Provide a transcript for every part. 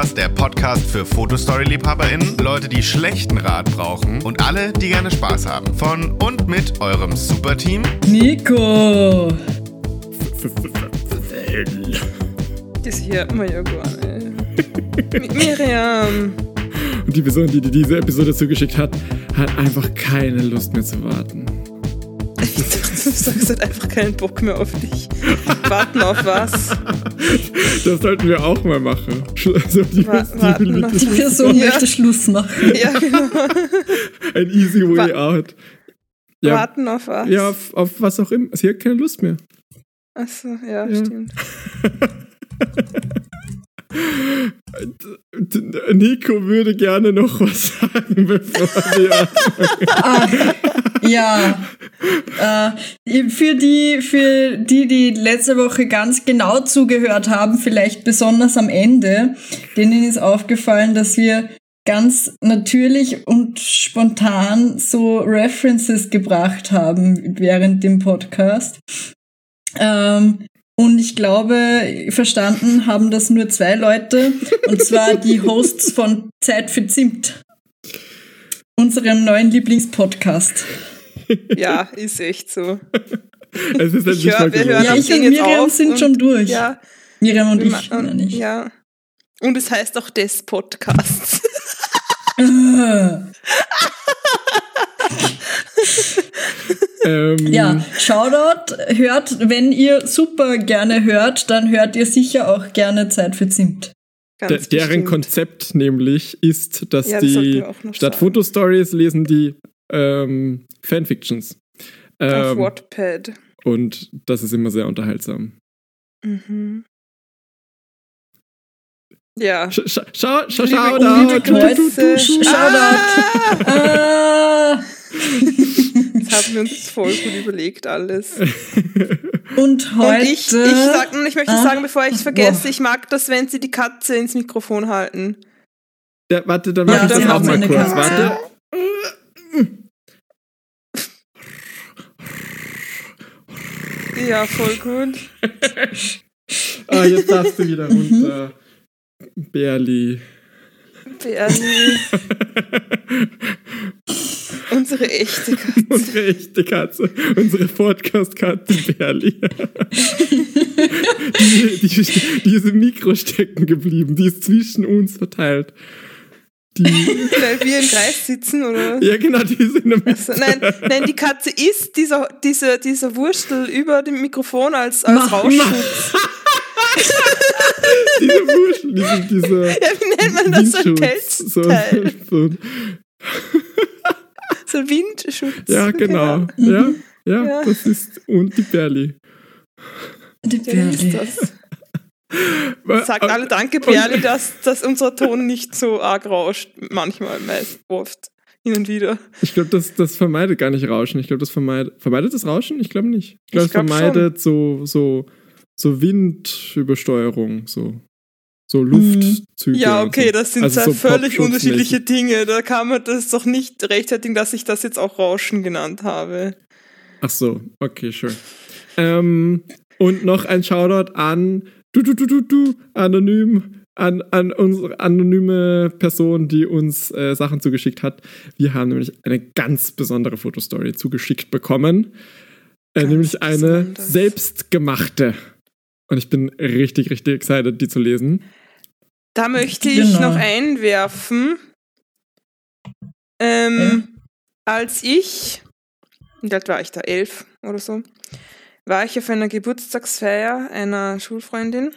Podcast, der Podcast für Fotostory-LiebhaberInnen, Leute, die schlechten Rat brauchen und alle, die gerne Spaß haben. Von und mit eurem Superteam Nico! Das hört man ja gar nicht. Miriam. Und die Person, die dir diese Episode zugeschickt hat, hat einfach keine Lust mehr zu warten. Du sagst halt einfach keinen Bock mehr auf dich. Warten auf was? Das sollten wir auch mal machen. Also die, Wa- die warten wirklich Die Person Ja. möchte Schluss machen. Ja, genau. ein easy way Wa- out. Ja, Warten auf was? ja auf, auf was auch immer. Sie hat keine Lust mehr. Achso, ja, Ja. stimmt. Nico würde gerne noch was sagen, bevor wir. Ja. Äh, für die, für die, die letzte Woche ganz genau zugehört haben, vielleicht besonders am Ende, denen ist aufgefallen, dass wir ganz natürlich und spontan so References gebracht haben während dem Podcast. Ähm, und ich glaube, verstanden haben das nur zwei Leute, und zwar die Hosts von Zeit für Zimt, unserem neuen Lieblingspodcast. Ja, ist echt so. Es ist Ich hör- wir hören Ja, ich und jetzt Miriam auf sind und- schon durch. Ja, Miriam und ich noch nicht. ja. Und es heißt auch des Podcasts. Ah. Ähm, Ja, Shoutout, hört, wenn ihr super gerne hört, dann hört ihr sicher auch gerne Zeit für Zimt. de- deren bestimmt. Konzept nämlich ist, dass Ja, das die statt sagen. Fotostories lesen die ähm, Fanfictions. Auf Ähm, Wattpad. und das ist immer sehr unterhaltsam. Mhm. Ja. Sch sch schau, schau. Shoutout. Ah, Das haben wir uns voll gut überlegt, alles. und Und heute. ich, ich, sag, ich möchte Ah. sagen, bevor ich es vergesse, Boah. ich mag das, wenn sie die Katze ins Mikrofon halten. Ja, warte, dann Ja, mach ich das auch mal eine kurz. Katze. Warte. Ja, voll gut. Ah, jetzt darfst du wieder Mhm. runter. Berli. Bernie, unsere echte Katze. Unsere echte Katze. Unsere Podcast-Katze Berli. die, die, die ist im Mikro stecken geblieben. Die ist zwischen uns verteilt. Die, Weil wir im Kreis sitzen, oder? ja, genau, die ist in der Mitte. Also, nein, nein, die Katze isst dieser, dieser, dieser Wurstel über dem Mikrofon als, als Rauschschutz. Diese Muschel, diese, diese Ja, wie nennt man das? So ein Windschutz. So, so, So ein Windschutz. ja, genau. Mhm. Ja, ja, Ja. das ist. Und die Berli. Die wie ist Berli. das? Sagt alle Danke, Berli, dass, dass unser Ton nicht so arg rauscht. Manchmal, meist, oft. Hin und wieder. Ich glaube, das, das vermeidet gar nicht Rauschen. Ich glaube, das vermeidet. Vermeidet das Rauschen? Ich glaube nicht. Ich glaube, es glaub vermeidet so, so, so Windübersteuerung, so, so Luftzüge. Ja, okay, so. das sind Also zwei so völlig unterschiedliche Dinge. Da kann man das doch nicht rechtfertigen, dass ich das jetzt auch Rauschen genannt habe. Ach so, okay, sure. ähm, und noch ein Shoutout an du, du, du, du, du, anonym, an, an unsere anonyme Person, die uns äh, Sachen zugeschickt hat. Wir haben nämlich eine ganz besondere Fotostory zugeschickt bekommen. Äh, nämlich eine besonders. selbstgemachte. Und ich bin richtig, richtig excited, die zu lesen. Da möchte ich Genau. noch einwerfen, ähm, als ich, wie alt war ich da, elf oder so, war ich auf einer Geburtstagsfeier einer Schulfreundin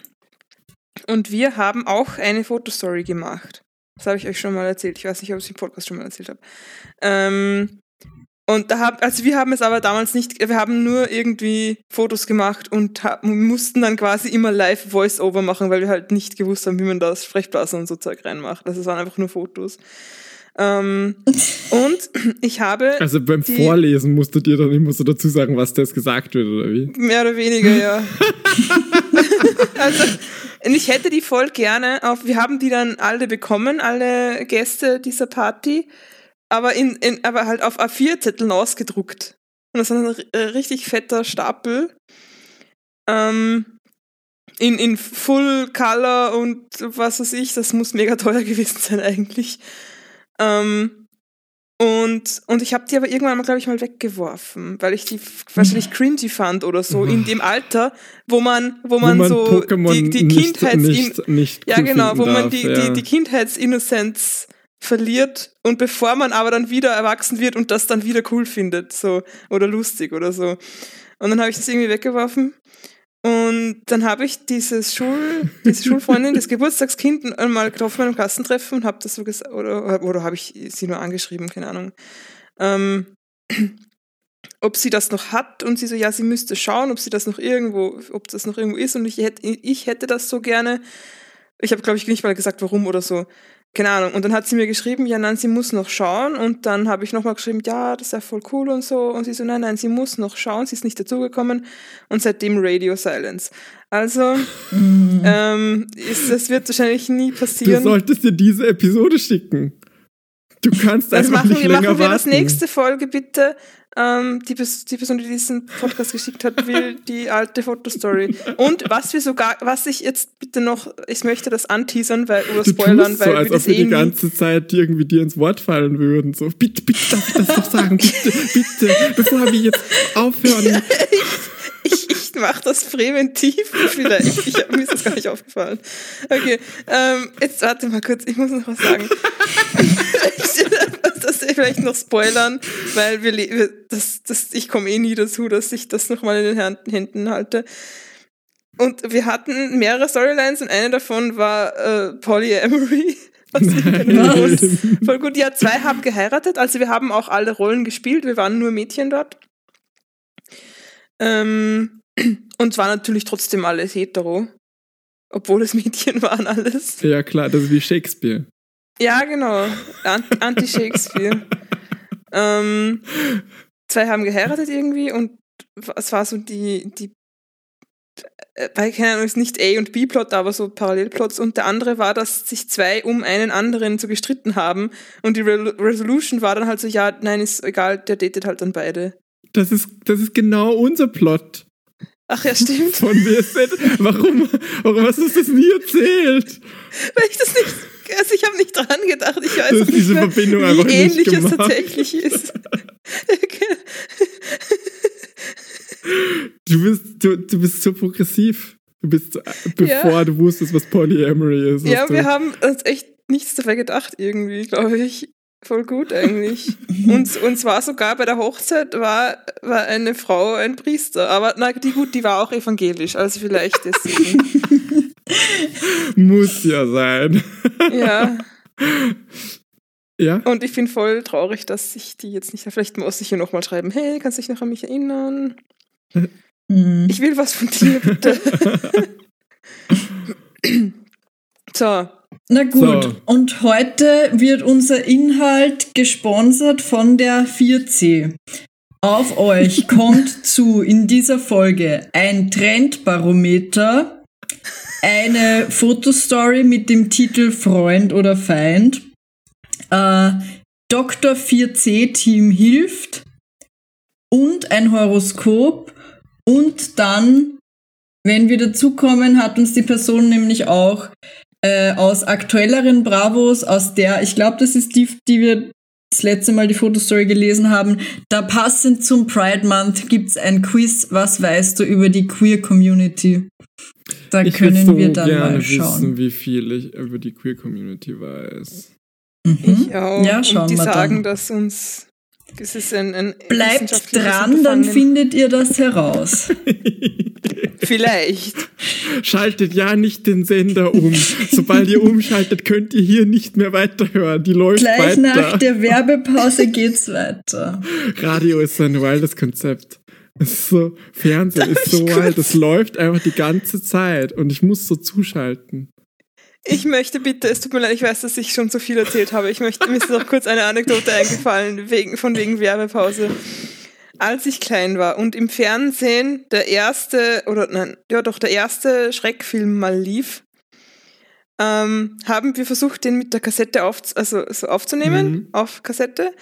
und wir haben auch eine Fotostory gemacht. Das habe ich euch schon mal erzählt. Ich weiß nicht, ob ich es im Podcast schon mal erzählt habe. Ähm, und da hab, also wir haben es aber damals nicht, wir haben nur irgendwie Fotos gemacht und ha- mussten dann quasi immer live Voice-Over machen, weil wir halt nicht gewusst haben, wie man das Sprechblasen und so Zeug reinmacht. Also es waren einfach nur Fotos. Ähm, und ich habe Also beim Die- Vorlesen musstet ihr dann immer so dazu sagen, was das gesagt wird, oder wie? Mehr oder weniger, ja. also, ich hätte die voll gerne auf, wir haben die dann alle bekommen, alle Gäste dieser Party, aber, in, in, aber halt auf A4-Zetteln ausgedruckt. Und das ist ein äh, richtig fetter Stapel. Ähm, in, in Full Color und was weiß ich, das muss mega teuer gewesen sein eigentlich. Ähm, und, und ich habe die aber irgendwann mal, glaube ich, mal weggeworfen, weil ich die wahrscheinlich cringy fand oder so, in dem Alter, wo man, wo man, man so Pokémon die, die nicht- Kindheits nicht- nicht ja genau, wo finden man darf, die, ja. die, die Kindheitsinnozenz verliert und bevor man aber dann wieder erwachsen wird und das dann wieder cool findet, so oder lustig oder so. Und dann habe ich das irgendwie weggeworfen. Und dann habe ich dieses Schul, diese Schulfreundin, das Geburtstagskind mal getroffen bei einem Klassentreffen und habe das so gesagt, oder, oder habe ich sie nur angeschrieben, keine Ahnung. Ähm, ob sie das noch hat und sie so, ja, sie müsste schauen, ob sie das noch irgendwo, ob das noch irgendwo ist und ich hätte, ich hätte das so gerne. Ich habe, glaube ich, nicht mal gesagt, warum oder so. Keine Ahnung. Und dann hat sie mir geschrieben, ja, nein, sie muss noch schauen. Und dann habe ich nochmal geschrieben, ja, das ist ja voll cool und so. Und sie so, nein, nein, sie muss noch schauen. Sie ist nicht dazugekommen. Und seitdem Radio Silence. Also, ähm, ist, das wird wahrscheinlich nie Du passieren. solltest dir diese Episode schicken. Du kannst Das einfach machen nicht wir, länger machen wir warten. das nächste Folge bitte. Ähm, die, die Person, die diesen Podcast geschickt hat, will die alte Fotostory. Und was wir sogar, was ich jetzt bitte noch, ich möchte das anteasern, weil, oder spoilern, weil so, als wir ob das wir eh die ganze Zeit irgendwie dir ins Wort fallen würden. So, bitte, bitte, darf ich das noch sagen? Bitte, bitte, bevor wir jetzt aufhören. ich, ich mache das präventiv vielleicht. Ich, mir ist das gar nicht aufgefallen. Okay, ähm, jetzt warte mal kurz, ich muss noch was sagen. das vielleicht noch spoilern, weil wir, das, das, ich komme eh nie dazu, dass ich das nochmal in den Händen, halte. Und wir hatten mehrere Storylines und eine davon war äh, Polyamory. Voll gut. Ja, zwei haben geheiratet, also wir haben auch alle Rollen gespielt, wir waren nur Mädchen dort. Ähm, und es war natürlich trotzdem alles hetero. Obwohl es Mädchen waren alles. Ja, klar, das ist wie Shakespeare. Ja, genau. An- Anti-Shakespeare. ähm, zwei haben geheiratet irgendwie und es war so die, die äh, weil, keine Ahnung, ist nicht A- und B-Plot, aber so Parallelplots. Und der andere war, dass sich zwei um einen anderen so gestritten haben. Und die Re Resolution war dann halt so, ja, nein, ist egal, der datet halt dann beide. Das ist, das ist genau unser Plot Ach ja, stimmt. von WSZ. Warum, warum hast du das nie erzählt? Weil ich das nicht, also ich habe nicht dran gedacht. Ich weiß auch nicht diese mehr, wie ähnlich es tatsächlich ist. Du bist, du, du bist so progressiv. Du bist, so- bevor Ja. du wusstest, was Polyamory ist. Ja, wir haben uns echt nichts dabei gedacht irgendwie, glaube ich. Voll gut eigentlich. Und, und zwar sogar bei der Hochzeit war, war eine Frau ein Priester. Aber na, die gut, die war auch evangelisch, also vielleicht deswegen. Muss ja sein. ja. Ja? Und ich bin voll traurig, dass ich die jetzt nicht. Vielleicht muss ich ihr nochmal schreiben, hey, kannst du dich noch an mich erinnern? Mhm. Ich will was von dir, bitte. so, Na gut, So. und heute wird unser Inhalt gesponsert von der 4C. Auf euch kommt zu in dieser Folge ein Trendbarometer, eine Fotostory mit dem Titel Freund oder Feind, äh, Dr. 4C Team hilft und ein Horoskop und dann, wenn wir dazukommen, hat uns die Person nämlich auch äh, aus aktuelleren Bravos, aus der, ich glaube, das ist die, die wir das letzte Mal die Fotostory gelesen haben. Da passend zum Pride Month gibt's ein Quiz. Was weißt du über die Queer Community? Da Ich können so wir dann gerne mal schauen. wissen, wie viel ich über die Queer Community weiß. Mhm. ich auch. Ja, schauen und die wir sagen, dann. dass uns. Es ist ein, ein Bleibt dran, dann findet ihr das heraus. Vielleicht. Schaltet ja nicht den Sender um. Sobald ihr umschaltet, könnt ihr hier nicht mehr weiterhören. Die läuft Gleich weiter. nach der Werbepause geht's weiter. Radio ist so ein wildes Konzept. Es ist so, Fernsehen ist so wild. Das läuft einfach die ganze Zeit und ich muss so zuschalten. Ich möchte bitte, es tut mir leid, ich weiß, dass ich schon so viel erzählt habe. Ich möchte, mir ist noch kurz eine Anekdote eingefallen, wegen, von wegen Werbepause. Als ich klein war und im Fernsehen der erste, oder nein, ja doch, der erste Schreckfilm mal lief, ähm, haben wir versucht, den mit der Kassette auf, also, so aufzunehmen, Mhm. auf Kassette.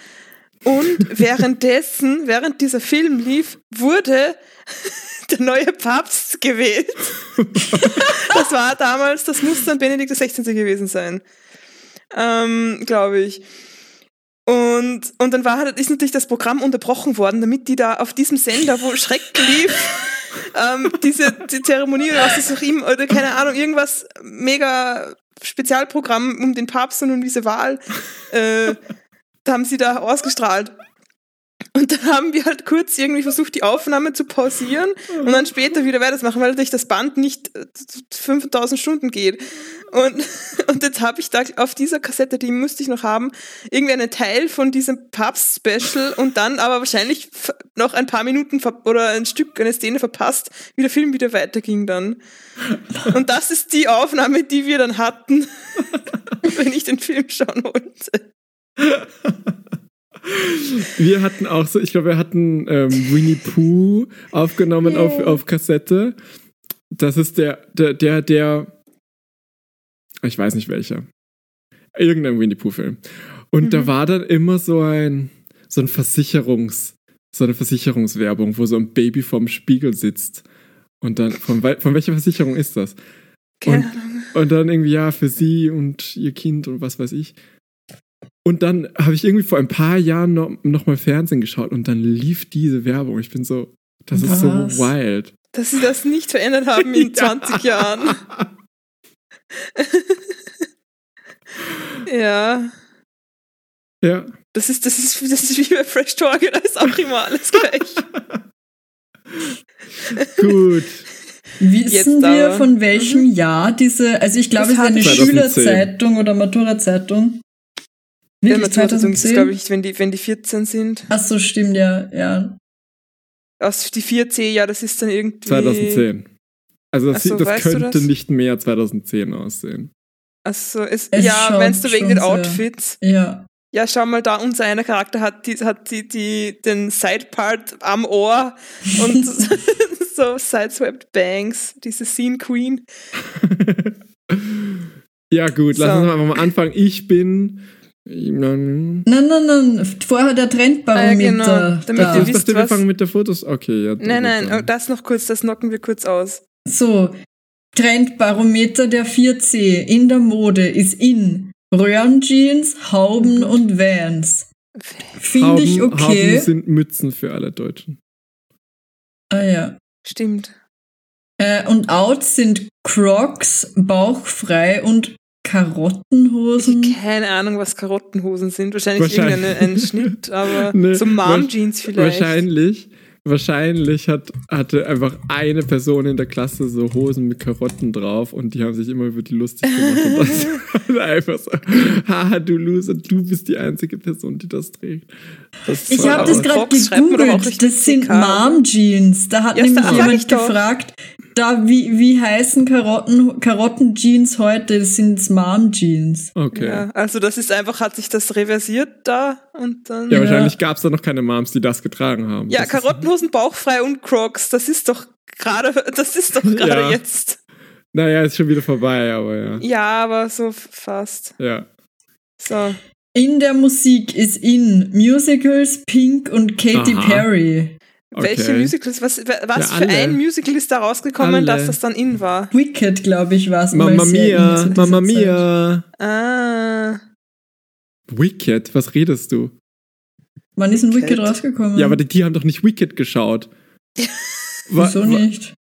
Und währenddessen, während dieser Film lief, wurde der neue Papst gewählt. das war damals, das muss dann Benedikt XVI. gewesen sein. Ähm, Glaube ich. Und, und dann war ist natürlich das Programm unterbrochen worden, damit die da auf diesem Sender, wo Schreck lief, ähm, diese die Zeremonie oder was ist auch ihm, oder keine Ahnung, irgendwas mega Spezialprogramm um den Papst und um diese Wahl, äh, da haben sie da ausgestrahlt. Und dann haben wir halt kurz irgendwie versucht, die Aufnahme zu pausieren und dann später wieder weiter machen, weil natürlich das Band nicht 5000 Stunden geht. Und, und jetzt habe ich da auf dieser Kassette, die müsste ich noch haben, irgendwie einen Teil von diesem Papst-Special und dann aber wahrscheinlich noch ein paar Minuten oder ein Stück, eine Szene verpasst, wie der Film wieder weiterging dann. Und das ist die Aufnahme, die wir dann hatten, wenn ich den Film schauen wollte. Wir hatten auch so, ich glaube, wir hatten ähm, Winnie Pooh aufgenommen yeah. auf, auf Kassette. Das ist der, der, der, der, ich weiß nicht welcher. Irgendein Winnie Pooh-Film. Und mhm. da war dann immer so ein, so ein Versicherungs, so eine Versicherungswerbung, wo so ein Baby vorm Spiegel sitzt. Und dann, von, von welcher Versicherung ist das? Und, und dann irgendwie, ja, für sie und ihr Kind und was weiß ich. Und dann habe ich irgendwie vor ein paar Jahren noch, noch mal Fernsehen geschaut und dann lief diese Werbung. Ich bin so, das Was? ist so wild. Dass sie das nicht verändert haben in ja. 20 Jahren. ja. Ja. Das ist, das ist, das ist wie bei Fresh Talk, da ist auch immer alles gleich. Gut. Wissen wir, von welchem mhm. Jahr diese, also ich glaube, es ist eine 2010. Schülerzeitung oder Matura-Zeitung. Wirklich 2010? glaube ich, wenn die, wenn die 14 sind. Ach so, stimmt, ja, ja. Aus die 4C, ja, das ist dann irgendwie. 2010. Also das, so, das könnte das? nicht mehr 2010 aussehen. Achso, es, es ja, meinst du wegen den Outfits? Ja. Ja, schau mal da, unser einer Charakter hat, die, hat die, die, den Sidepart am Ohr und so Sideswept Bangs, diese Scene Queen. ja, gut, so. lass uns mal anfangen. Ich bin Nein, nein, nein. Vorher der Trendbarometer. Ah, genau. Damit da. ihr wisst, wir fangen mit der Fotos. Okay, ja. Nein, nein, oh, das noch kurz, das knocken wir kurz aus. So, Trendbarometer der 4C in der Mode ist in Röhrenjeans, Hauben mhm. und Vans. Finde ich okay. Hauben sind Mützen für alle Deutschen. Ah ja. Stimmt. Äh, und out sind Crocs, bauchfrei und Karottenhosen? Keine Ahnung, was Karottenhosen sind. Wahrscheinlich, Wahrscheinlich. irgendein Schnitt, aber nee, so Mom-Jeans vielleicht. Wahrscheinlich. Wahrscheinlich hat, hatte einfach eine Person in der Klasse so Hosen mit Karotten drauf und die haben sich immer über die lustig gemacht. und das war einfach so, haha, du Loser, du bist die einzige Person, die das trägt. Das ich habe das gerade gegoogelt. Das sind Mom-Jeans. Da hat ja, nämlich jemand gefragt, da, wie, wie heißen Karotten, Karotten-Jeans heute? Das sind Mom-Jeans. Okay. Ja, also das ist einfach, hat sich das reversiert da und dann. Ja, wahrscheinlich gab es da noch keine Moms, die das getragen haben. Ja, das Karottenhosen, bauchfrei und Crocs, das ist doch gerade, das ist doch gerade ja. jetzt. Naja, ist schon wieder vorbei, aber ja. Ja, aber so fast. Ja. So. In der Musik ist in Musicals, Pink und Katy Aha. Perry. Okay. Welche Musicals? Was, was ja, für ein Musical ist da rausgekommen, alle. dass das dann in war? Wicked, glaube ich, war es. Mama Mia, Mama Mia. Ah. Wicked, was redest du? Wann ist ein Wicked, rausgekommen? Ja, aber die, die haben doch nicht Wicked geschaut. Wieso nicht?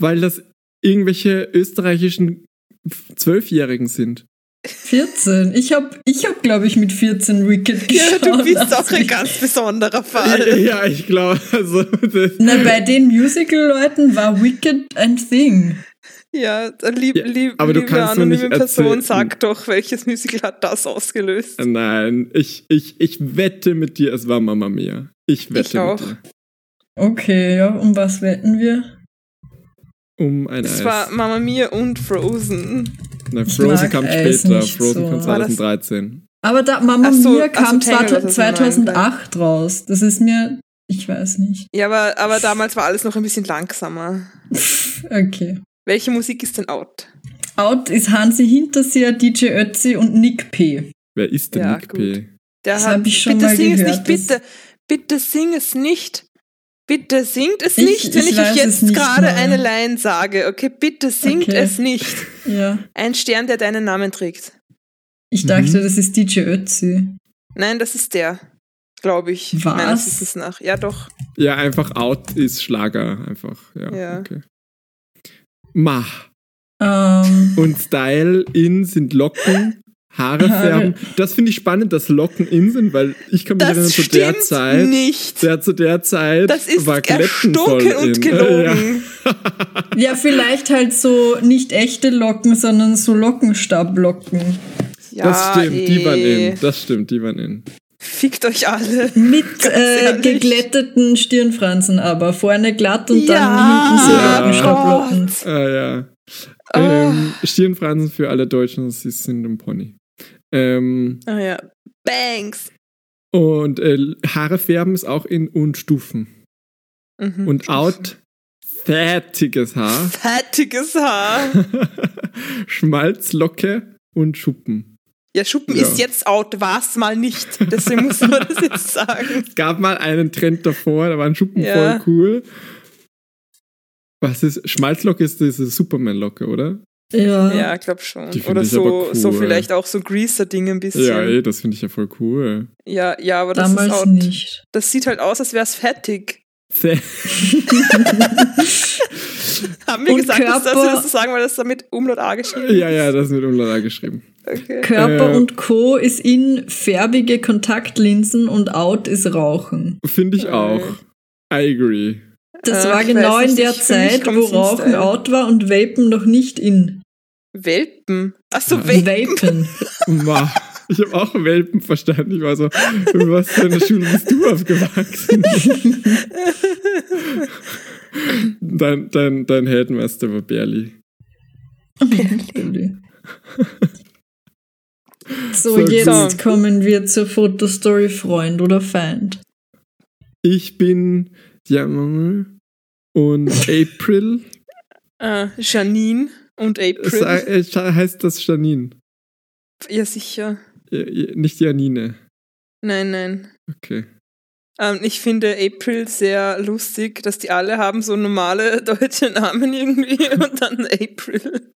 Weil das irgendwelche österreichischen Zwölfjährigen sind. 14. Ich habe, ich hab, glaube ich, mit 14 Wicked geschaut. Ja, du bist auch ein ganz besonderer Fall. Ja, ich glaube. Also, Na, bei den Musical-Leuten war Wicked ein Thing. Ja, lieb, ja, lieb, aber du liebe kannst anonyme Person, sag doch, welches Musical hat das ausgelöst? Nein, ich, ich, ich wette mit dir, es war Mama Mia. Ich wette ich auch. mit dir. Okay, ja, um was wetten wir? Um ein es Eis. Es war Mama Mia und Frozen. Na, Frozen kam später. Frozen so. kam 2013. Aber da, Mama so, Mia kam so, 2008 raus. Das ist mir, ich weiß nicht. Ja, aber, aber damals war alles noch ein bisschen langsamer. okay. Welche Musik ist denn out? Out ist Hansi Hinterseher, DJ Ötzi und Nick P. Wer ist denn ja, Nick gut. P? Der Das hat, hab ich schon bitte mal sing es gehört, nicht, das- bitte, bitte sing es nicht. Bitte singt es Ich- nicht, wenn ich ich, euch es jetzt nicht gerade eine Line sage. Okay, bitte singt Okay. es nicht. Ja. Ein Stern, der deinen Namen trägt. Ich dachte, Mhm. das ist DJ Ötzi. Nein, das ist der, glaube ich. Was? Meines Wissens nach. Ja, doch. Ja, einfach out ist Schlager. Einfach, ja. Ja. Okay. Ma. Ähm, Und Style in sind Locken, Haare färben. Das finde ich spannend, dass Locken in sind, weil ich kann mich erinnern, Das zu der Zeit. nicht. Der zu der Zeit Das ist war erstunken und in. gelogen. ja, vielleicht halt so nicht echte Locken, sondern so Lockenstablocken. Ja, das stimmt, die waren eh. in. Das stimmt, die waren in. Fickt euch alle. Mit äh, geglätteten Stirnfransen aber. Vorne glatt und Ja, dann hinten so Ja. Lockenstablocken. Ah ja. Oh. Ähm, Stirnfransen für alle Deutschen, sie sind ein Pony. Ähm, Ah ja. Bangs. und äh, Haare färben ist auch in und Stufen. Mhm. Und out fertiges Haar, Fettiges Haar. Schmalzlocke und Schuppen. Ja, Schuppen Ja. ist jetzt out, war's mal nicht. Deswegen muss man das jetzt sagen. Es gab mal einen Trend davor, da waren Schuppen Ja. voll cool. Was ist, Schmalzlocke ist diese Superman-Locke, oder? Ja. Ja, glaub schon. Oder ich so, aber cool. so vielleicht auch so Greaser-Ding ein bisschen. Ja, ey, das finde ich ja voll cool. ja, ja, aber das ist Damals out. nicht. Das sieht halt aus, als wär's fettig. Haben wir Und gesagt, dass, dass Körper- wir das so sagen, weil das da mit Umlaut A geschrieben ja, ja, das ist mit Umlala geschrieben. Okay. Körper Äh. und Co. ist in färbige Kontaktlinsen und out ist Rauchen. Finde ich auch. I agree. Das Äh, war genau in der Zeit, wo Rauchen Style. out war und Vapen noch nicht in. Welpen. Achso. Vapen. Ma, Ich habe auch Welpen verstanden. Ich war so, in was für einer Schule bist du aufgewachsen? dein, dein, dein Headmaster war Berli. So, So jetzt gut. kommen wir zur Fotostory Freund oder Feind. Ich bin Janine und April. Äh, Janine und April. Sa- äh, heißt das Janine? ja, sicher. Ja, Nicht Janine. Nein, nein. Okay. Ähm, ich finde April sehr lustig, dass die alle haben so normale deutsche Namen irgendwie und dann April.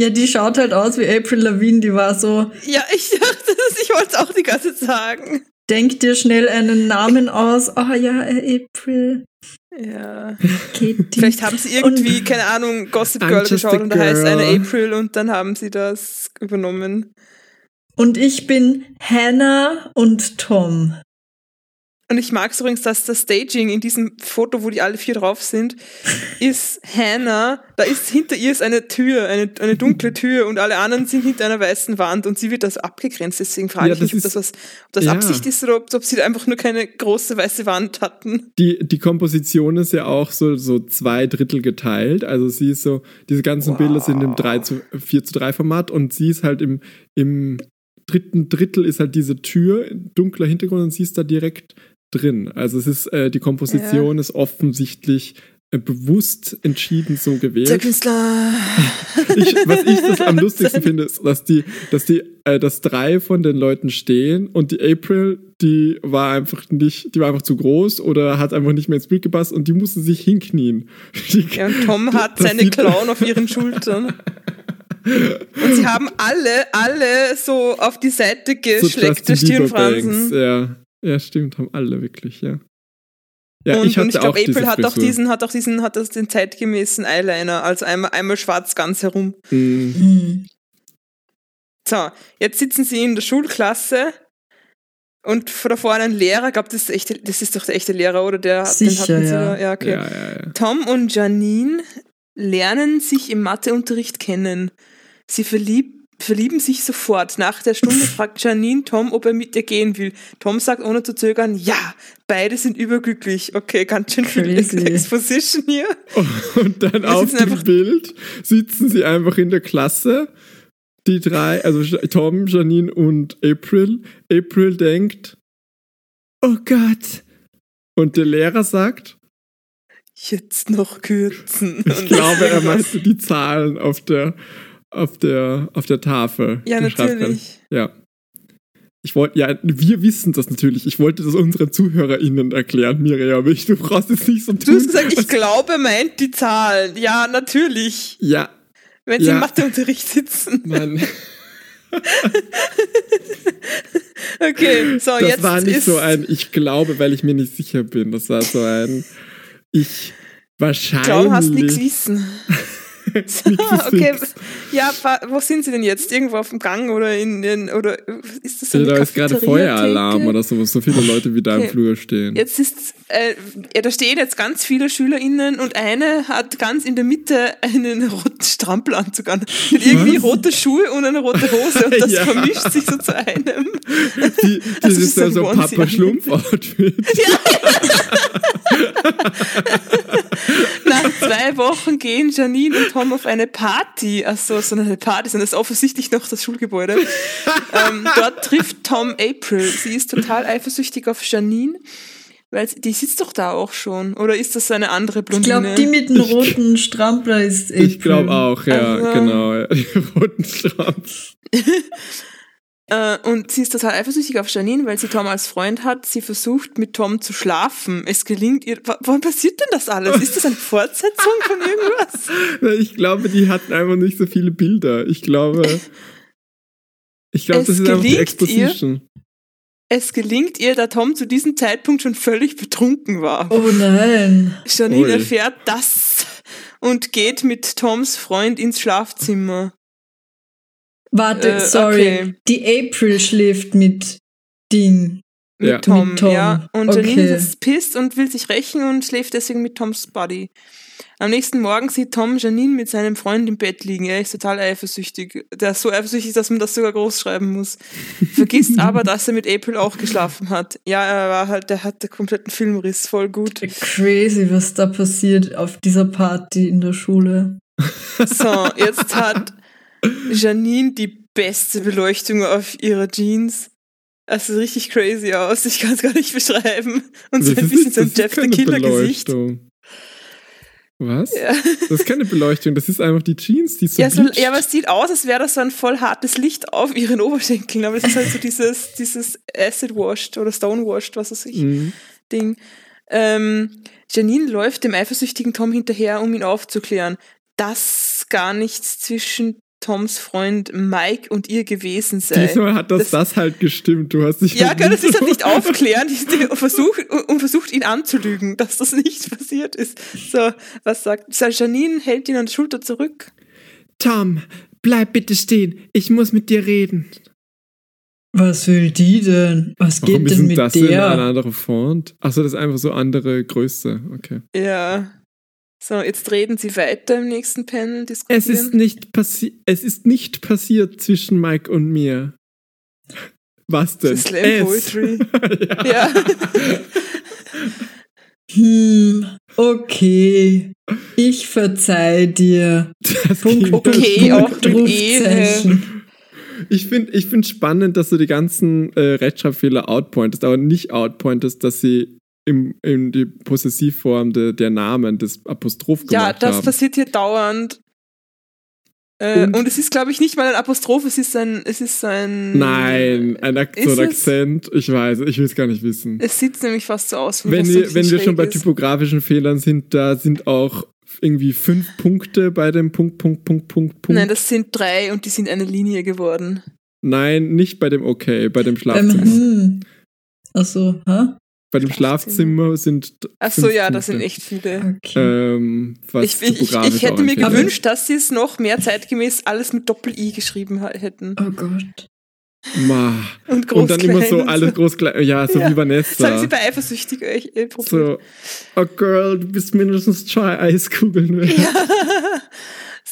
Ja, die schaut halt aus wie April Lavigne, die war so, Ja, ich dachte das, ich wollte es auch die ganze Zeit sagen. denk dir schnell einen Namen aus. Ah ja, April, Ja. Katie. Vielleicht haben sie irgendwie, keine Ahnung, Gossip Girl geschaut und da heißt eine. April und dann haben sie das übernommen. Und ich bin Hannah und Tom. Und ich mag es übrigens, dass das Staging in diesem Foto, wo die alle vier drauf sind, ist Hannah. Da ist hinter ihr ist eine Tür, eine, eine dunkle Tür und alle anderen sind hinter einer weißen Wand und sie wird das abgegrenzt. Deswegen frage Ja, ich mich, ob das was, ob das ja. Absicht ist oder ob, ob sie da einfach nur keine große weiße Wand hatten. Die, die Komposition ist ja auch so, so zwei Drittel geteilt. Also sie ist so, diese ganzen Wow. Bilder sind im 3 zu, 4 zu 3 Format und sie ist halt im, im dritten Drittel ist halt diese Tür, dunkler Hintergrund und sie ist da direkt drin. Also es ist, äh, die Komposition ist offensichtlich äh, bewusst entschieden so gewählt. Künstler. ich, was ich das am lustigsten finde, ist, dass die, dass die, äh, dass drei von den Leuten stehen und die April, die war einfach nicht, die war einfach zu groß oder hat einfach nicht mehr ins Bild gepasst und die musste sich hinknien. Die, Ja, und Tom hat seine Klauen auf ihren Schultern. Und sie haben alle, alle so auf die Seite so geschleckte Bangs, Stirnfransen. Ja. Ja, stimmt, haben alle wirklich, ja. Ja, und ich hatte und ich glaube, diese April hat auch diesen, hat auch diesen, hat das den zeitgemäßen Eyeliner, also einmal, einmal schwarz ganz herum. Mm, Hm. So, jetzt sitzen sie in der Schulklasse und vor da vorne ein Lehrer, glaube das ist echte, das ist doch der echte Lehrer, oder der Sicher, den hatten sie ja. da. Ja, okay. Ja, ja, ja. Tom und Janine lernen sich im Matheunterricht kennen. Sie verlieb, verlieben sich sofort. Nach der Stunde fragt Janine Tom, ob er mit ihr gehen will. Tom sagt ohne zu zögern, ja, beide sind überglücklich. Okay, ganz schön viel Crazy. Exposition hier. Und dann Wir auf dem Bild sitzen sie einfach in der Klasse. Die drei, also Tom, Janine und April. April denkt, oh Gott. Und der Lehrer sagt, Jetzt noch kürzen. ich glaube, er meinte die Zahlen auf der, auf der, auf der Tafel. Ja, natürlich. Ja. Ich wollte, ja, wir wissen das natürlich. Ich wollte das unseren ZuhörerInnen erklären, Miriam, aber ich, du brauchst es nicht so tun. Du hast gesagt, ich glaube, meint die Zahlen. Ja, natürlich. Ja, Wenn sie Ja. im Matheunterricht sitzen. Mann. Okay, so Das jetzt war nicht ist so ein Ich glaube, weil ich mir nicht sicher bin. Das war so ein Ich wahrscheinlich. Glauben hast nichts wissen. Ist okay, ja, wo sind sie denn jetzt? Irgendwo auf dem Gang oder in den oder ist das so Ja, da ist gerade? Feueralarm oder sowas. So viele Leute wie da im Okay. Flur stehen. Jetzt ist, äh, ja, da stehen jetzt ganz viele SchülerInnen und eine hat ganz in der Mitte einen roten Strampelanzug an. Hat irgendwie Was? rote Schuhe und eine rote Hose und das Ja. vermischt sich so zu einem. Die, das Also ist so ja ein so ein Onesie Papa an. Schlumpf-Outfit. Nach zwei Wochen gehen Janine und Tom auf eine Party. Achso, so eine Party, sondern das ist offensichtlich noch das Schulgebäude. ähm, dort trifft Tom April. Sie ist total eifersüchtig auf Janine, weil sie, die sitzt doch da auch schon. Oder ist das so eine andere Ich Blondine? glaube, die mit dem roten Strampler ist April. Ich glaube auch, ja, Also- genau. ja. Die roten Strapf. Äh, und sie ist total eifersüchtig auf Janine, weil sie Tom als Freund hat. Sie versucht mit Tom zu schlafen. Es gelingt ihr. W wann passiert denn das alles? Ist das eine Fortsetzung von irgendwas? Ich glaube, die hatten einfach nicht so viele Bilder. Ich glaube. Ich glaube, Es das ist einfach die gelingt Exposition. Es gelingt ihr, da Tom zu diesem Zeitpunkt schon völlig betrunken war. Oh nein. Janine Ui. erfährt das und geht mit Toms Freund ins Schlafzimmer. Warte, Äh, sorry. okay. Die April schläft mit Ding. Mit Ja. Tom, Mit Tom. ja. Und Janine Okay. ist jetzt pisst und will sich rächen und schläft deswegen mit Toms Buddy. Am nächsten Morgen sieht Tom Janine mit seinem Freund im Bett liegen. Er ist total eifersüchtig. Der ist so eifersüchtig, dass man das sogar groß schreiben muss. Vergisst aber, dass er mit April auch geschlafen hat. Ja, er war halt, der hatte kompletten Filmriss, voll gut. Crazy, was da passiert auf dieser Party in der Schule. So, jetzt hat Janine die beste Beleuchtung auf ihrer Jeans. Es sieht richtig crazy aus. Ich kann es gar nicht beschreiben. Und so Das ein bisschen so ein das Jeff the Killer-Gesicht. Beleuchtung. Was? Ja. Das ist keine Beleuchtung, das ist einfach die Jeans, die so Ja, so, ja, aber es sieht aus, als wäre das so ein voll hartes Licht auf ihren Oberschenkeln. Aber es ist halt so dieses, dieses Acid-Washed oder Stone-Washed, was weiß ich, Mhm. Ding. Ähm, Janine läuft dem eifersüchtigen Tom hinterher, um ihn aufzuklären, dass gar nichts zwischen Toms Freund Mike und ihr gewesen sei. Diesmal hat das, das- das, halt gestimmt. Du hast dich Ja, halt gell, das nicht ist halt so- nicht aufklären die- die- und versucht, und versucht ihn anzulügen, dass das nicht passiert ist. So, was sagt, so, Janine hält ihn an der Schulter zurück. Tom, bleib bitte stehen. Ich muss mit dir reden. Was will die denn? Was Warum geht ist denn mit das in eine der? andere Font? Achso, das ist einfach so andere Größe. Okay. Ja. So, jetzt reden sie weiter im nächsten Panel, diskutieren. Es ist nicht passiert. Es ist nicht passiert zwischen Mike und mir. Was denn? Das Slam Es. Poetry. ja. ja. Hm, okay. Ich verzeih dir. Das Punkt, Okay, auch Rufzeichen. Ich finde ich find spannend, dass du die ganzen äh, Rechtschreibfehler outpointest, aber nicht outpointest, dass sie im, in die Possessivform de, der Namen des Apostroph ja, gemacht das haben. passiert hier dauernd. Äh, Und- und, es ist, glaube ich, nicht mal ein Apostroph, es ist ein, es ist ein. Nein, ein, Ak Ist so ein? Akzent. Ich weiß, ich will es gar nicht wissen. Es sieht nämlich fast so aus, wie Wenn wir, wenn wir schon bei typografischen Fehlern sind, da sind auch irgendwie fünf Punkte bei dem Punkt, Punkt, Punkt, Punkt, Punkt. Nein, das sind drei und die sind eine Linie geworden. Nein, nicht bei dem Okay, bei dem Beim Schlafzimmer. Hm. Achso, hä? Bei dem Schlafzimmer sind Ach so, ja, das sind echt viele. Okay. Ähm, Ich, ich, ich, hätte mir gewünscht, dass sie es noch mehr zeitgemäß alles mit Doppel-I geschrieben hätten. oh Gott. Ma. Und groß Und dann immer so klein alles groß klein. Ja, so Ja. wie Vanessa. Sagen Sie bei eifersüchtig euch äh, so, oh Girl, du bist mindestens zwei Eiskugeln wert.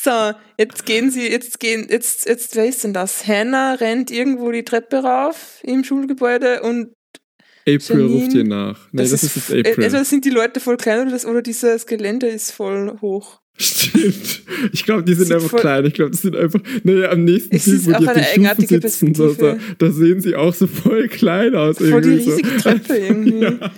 So, jetzt gehen sie, jetzt gehen, jetzt, jetzt, wer ist denn das? Hannah rennt irgendwo die Treppe rauf im Schulgebäude und April Janine, ruft ihr nach. Nee, das, ist jetzt äh, April. Entweder sind die Leute voll klein oder, das, oder dieses Gelände ist voll hoch. Stimmt. Ich glaube, die sind Sieht einfach klein. Ich glaube, das sind einfach. Naja, am nächsten Es ist wo auch die auf eine den Stufen eigenartige sitzen, so, so, Perspektive. da sehen sie auch so voll klein aus. Voll die irgendwie riesige so. Treppe irgendwie.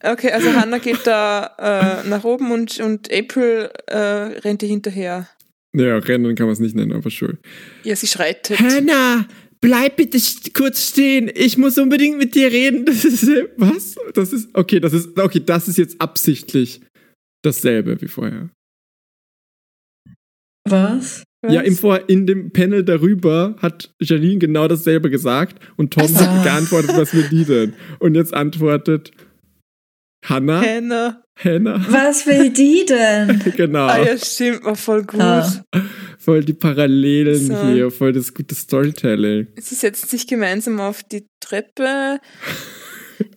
Ja. Okay, also Hannah geht da äh, nach oben und, und April äh, rennt ihr hinterher. ja, Rennen kann man es nicht nennen, aber schön. Ja, sie schreitet. Hannah, bleib bitte kurz stehen. Ich muss unbedingt mit dir reden. Das ist, was? Das ist, okay, das ist, okay, das ist jetzt absichtlich dasselbe wie vorher. Was? Ja, im Vor in dem Panel darüber hat Janine genau dasselbe gesagt und Tom so. hat geantwortet, was will die denn? Und jetzt antwortet Hannah. Hannah. Hannah. Was will die denn? genau. Ah, ja, stimmt, war voll gut. Ah. Voll die Parallelen So. hier, voll das gute Storytelling. Sie setzen sich gemeinsam auf die Treppe.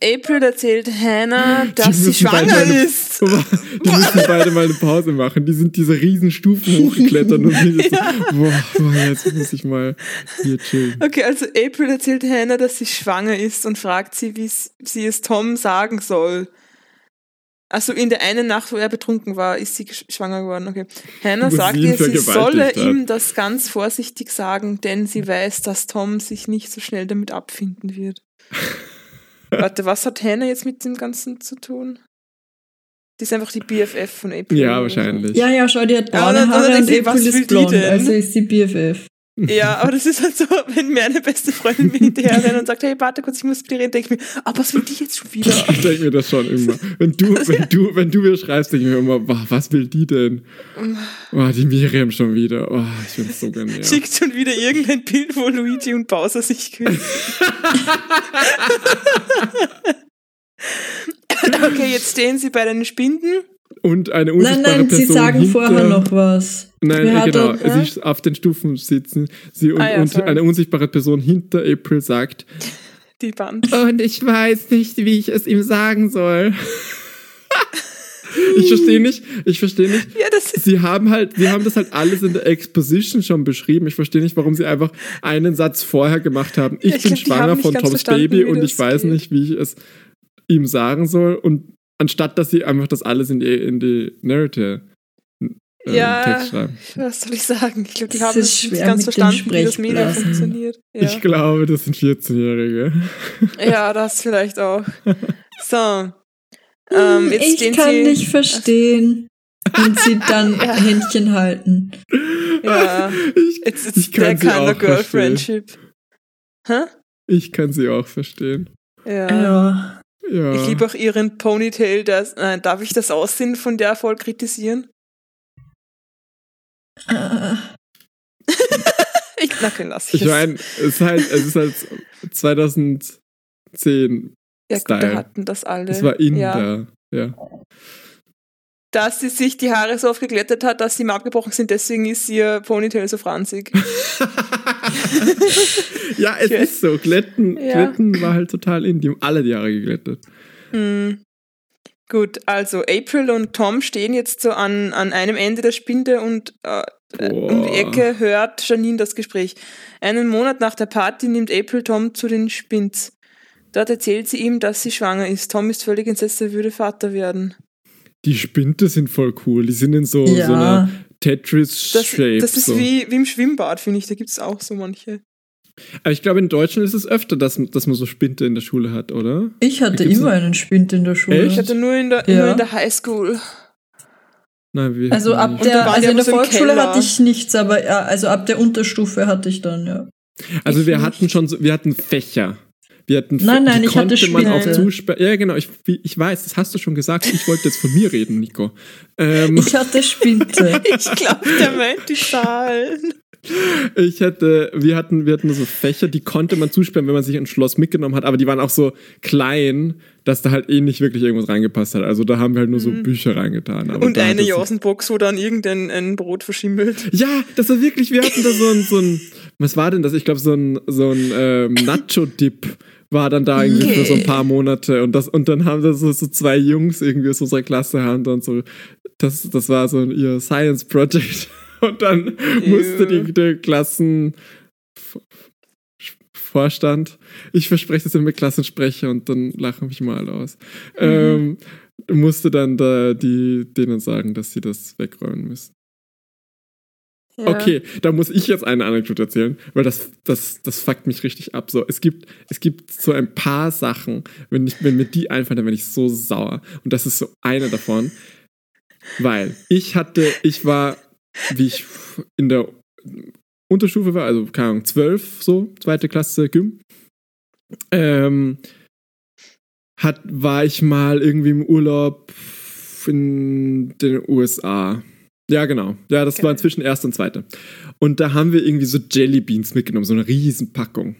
April erzählt Hannah, dass sie schwanger eine- ist. Die müssen beide mal eine Pause machen. Die sind diese riesen Stufen hochgeklettert und sind jetzt so, boah, boah, jetzt muss ich mal hier chillen. Okay, also April erzählt Hannah, dass sie schwanger ist und fragt sie, wie sie es Tom sagen soll. Also in der einen Nacht, wo er betrunken war, ist sie schwanger geworden. Okay. Hannah sagt ihr, sie solle hat. ihm das ganz vorsichtig sagen, denn sie weiß, dass Tom sich nicht so schnell damit abfinden wird. Warte, was hat Hannah jetzt mit dem Ganzen zu tun? Die ist einfach die BFF von April. Ja, so. wahrscheinlich. Ja, ja, schau, die hat Ja, braune dann- Haare und April ist die blond, also ist sie BFF. Ja, aber das ist halt so, wenn mir eine beste Freundin mir hinterher rennt und sagt, hey, warte kurz, ich muss mit dir reden, denke ich mir, aber was will die jetzt schon wieder? Ich denke mir das schon immer. Wenn du, wenn du, wenn du mir schreibst, denke ich mir immer, boah, was will die denn? Oh, die Miriam schon wieder. Oh, ich bin so genervt. Schickt schon wieder irgendein Bild, wo Luigi und Bowser sich küssen. okay, jetzt stehen sie bei den Spinden. Und eine Nein, unsichtbare nein, Person sie sagen hinter, vorher noch was. Nein, äh, genau. da- Sie ist auf den Stufen sitzen. Sie und, Ah ja, und eine unsichtbare Person hinter April sagt, Die Band. und ich weiß nicht, wie ich es ihm sagen soll. ich verstehe nicht, ich verstehe nicht. Ja. Sie haben halt, sie haben das halt alles in der Exposition schon beschrieben. Ich verstehe nicht, warum sie einfach einen Satz vorher gemacht haben. Ich, ich bin glaub, schwanger von Toms Baby und ich weiß geht. nicht, wie ich es ihm sagen soll. Und anstatt, dass sie einfach das alles in die, in die Narrative äh, Ja. Text schreiben. Was soll ich sagen? Ich glaube, die haben nicht ganz verstanden, wie das Medium funktioniert. Ja. Ich glaube, das sind 14-Jährige. ja, das vielleicht auch. So. Ähm, jetzt ich kann sie, dich verstehen. Und sie dann Ja. Händchen halten. Ja. Ich, It's, it's ich kann sie auch verstehen. Hä? Ich kann sie auch verstehen. Ja. Ja. Ja. Ich liebe auch ihren Ponytail. Das, nein, darf ich das Aussehen von der voll kritisieren? Äh, Ich, na, okay, lass ich meine, es ist halt, es ist halt 2010. ja, gut, da Style. hatten das alle. Es war in ja. da. Ja. Dass sie sich die Haare so aufgeglättet hat, dass sie ihm abgebrochen sind, deswegen ist ihr Ponytail so franzig. ja, es ist so. Glätten, Ja. Glätten war halt total in. Die haben alle die Haare geglättet. Hm. Gut, also April und Tom stehen jetzt so an, an einem Ende der Spinde und äh, um die. Ecke hört Janine das Gespräch. Einen Monat nach der Party nimmt April Tom zu den Spins. Dort erzählt sie ihm, dass sie schwanger ist. Tom ist völlig entsetzt, er würde Vater werden. Die Spinte sind voll cool. Die sind in so, so ja. einer Das, Tetris-Shape. das ist so. wie, wie im Schwimmbad, finde ich. Da gibt es auch so manche. Aber ich glaube, in Deutschland ist es öfter, dass, dass man so Spinte in der Schule hat, oder? Ich hatte immer ein- einen Spind in der Schule. Ich hatte nur in der, Ja. nur in der Highschool. Nein, wir Also ab der, also in der Volksschule hatte ich nichts, aber ja, also ab der Unterstufe hatte ich dann, ja. Also Ich wir nicht. hatten schon so, wir hatten Fächer. Wir hatten Nein, nein, die ich hatte konnte man auch Spinte. zusperren. Ja, genau, ich, wie- ich weiß, das hast du schon gesagt. Ich wollte jetzt von mir reden, Nico. Ähm, Ich hatte Spinte. Ich glaube, der meint die Zahlen. Ich hätte, wir hatten, wir hatten so Fächer, die konnte man zusperren, wenn man sich ein Schloss mitgenommen hat, aber die waren auch so klein, dass da halt eh nicht wirklich irgendwas reingepasst hat. Also da haben wir halt nur so Bücher reingetan. Aber Mhm. Und eine Josenbox, wo dann irgendein ein Brot verschimmelt. Ja, das war wirklich, wir hatten da so ein, so ein was war denn das? Ich glaube, so ein, so ein ähm, Nacho-Dip war dann da irgendwie für so ein paar Monate und das und dann haben das so, so zwei Jungs irgendwie aus unserer Klasse haben dann so das das war so ein, ihr Science Project und dann musste die, der Klassen Vorstand, ich verspreche das immer mit Klassensprecher und dann lachen mich mal aus. Ähm, musste dann da die denen sagen, dass sie das wegräumen müssen. Ja. Okay, da muss ich jetzt eine Anekdote erzählen, weil das, das, das fuckt mich richtig ab. So, es gibt, es gibt so ein paar Sachen, wenn, ich, wenn mir die einfallen, dann bin ich so sauer. Und das ist so eine davon. Weil ich hatte, ich war, wie ich in der Unterstufe war, also keine Ahnung, zwölf, so, zweite Klasse Gym, ähm, hat, war ich mal irgendwie im Urlaub in den USA. Ja, genau. Ja, das Geil. war inzwischen erste und zweite. Und da haben wir irgendwie so Jellybeans mitgenommen, so eine riesen Packung.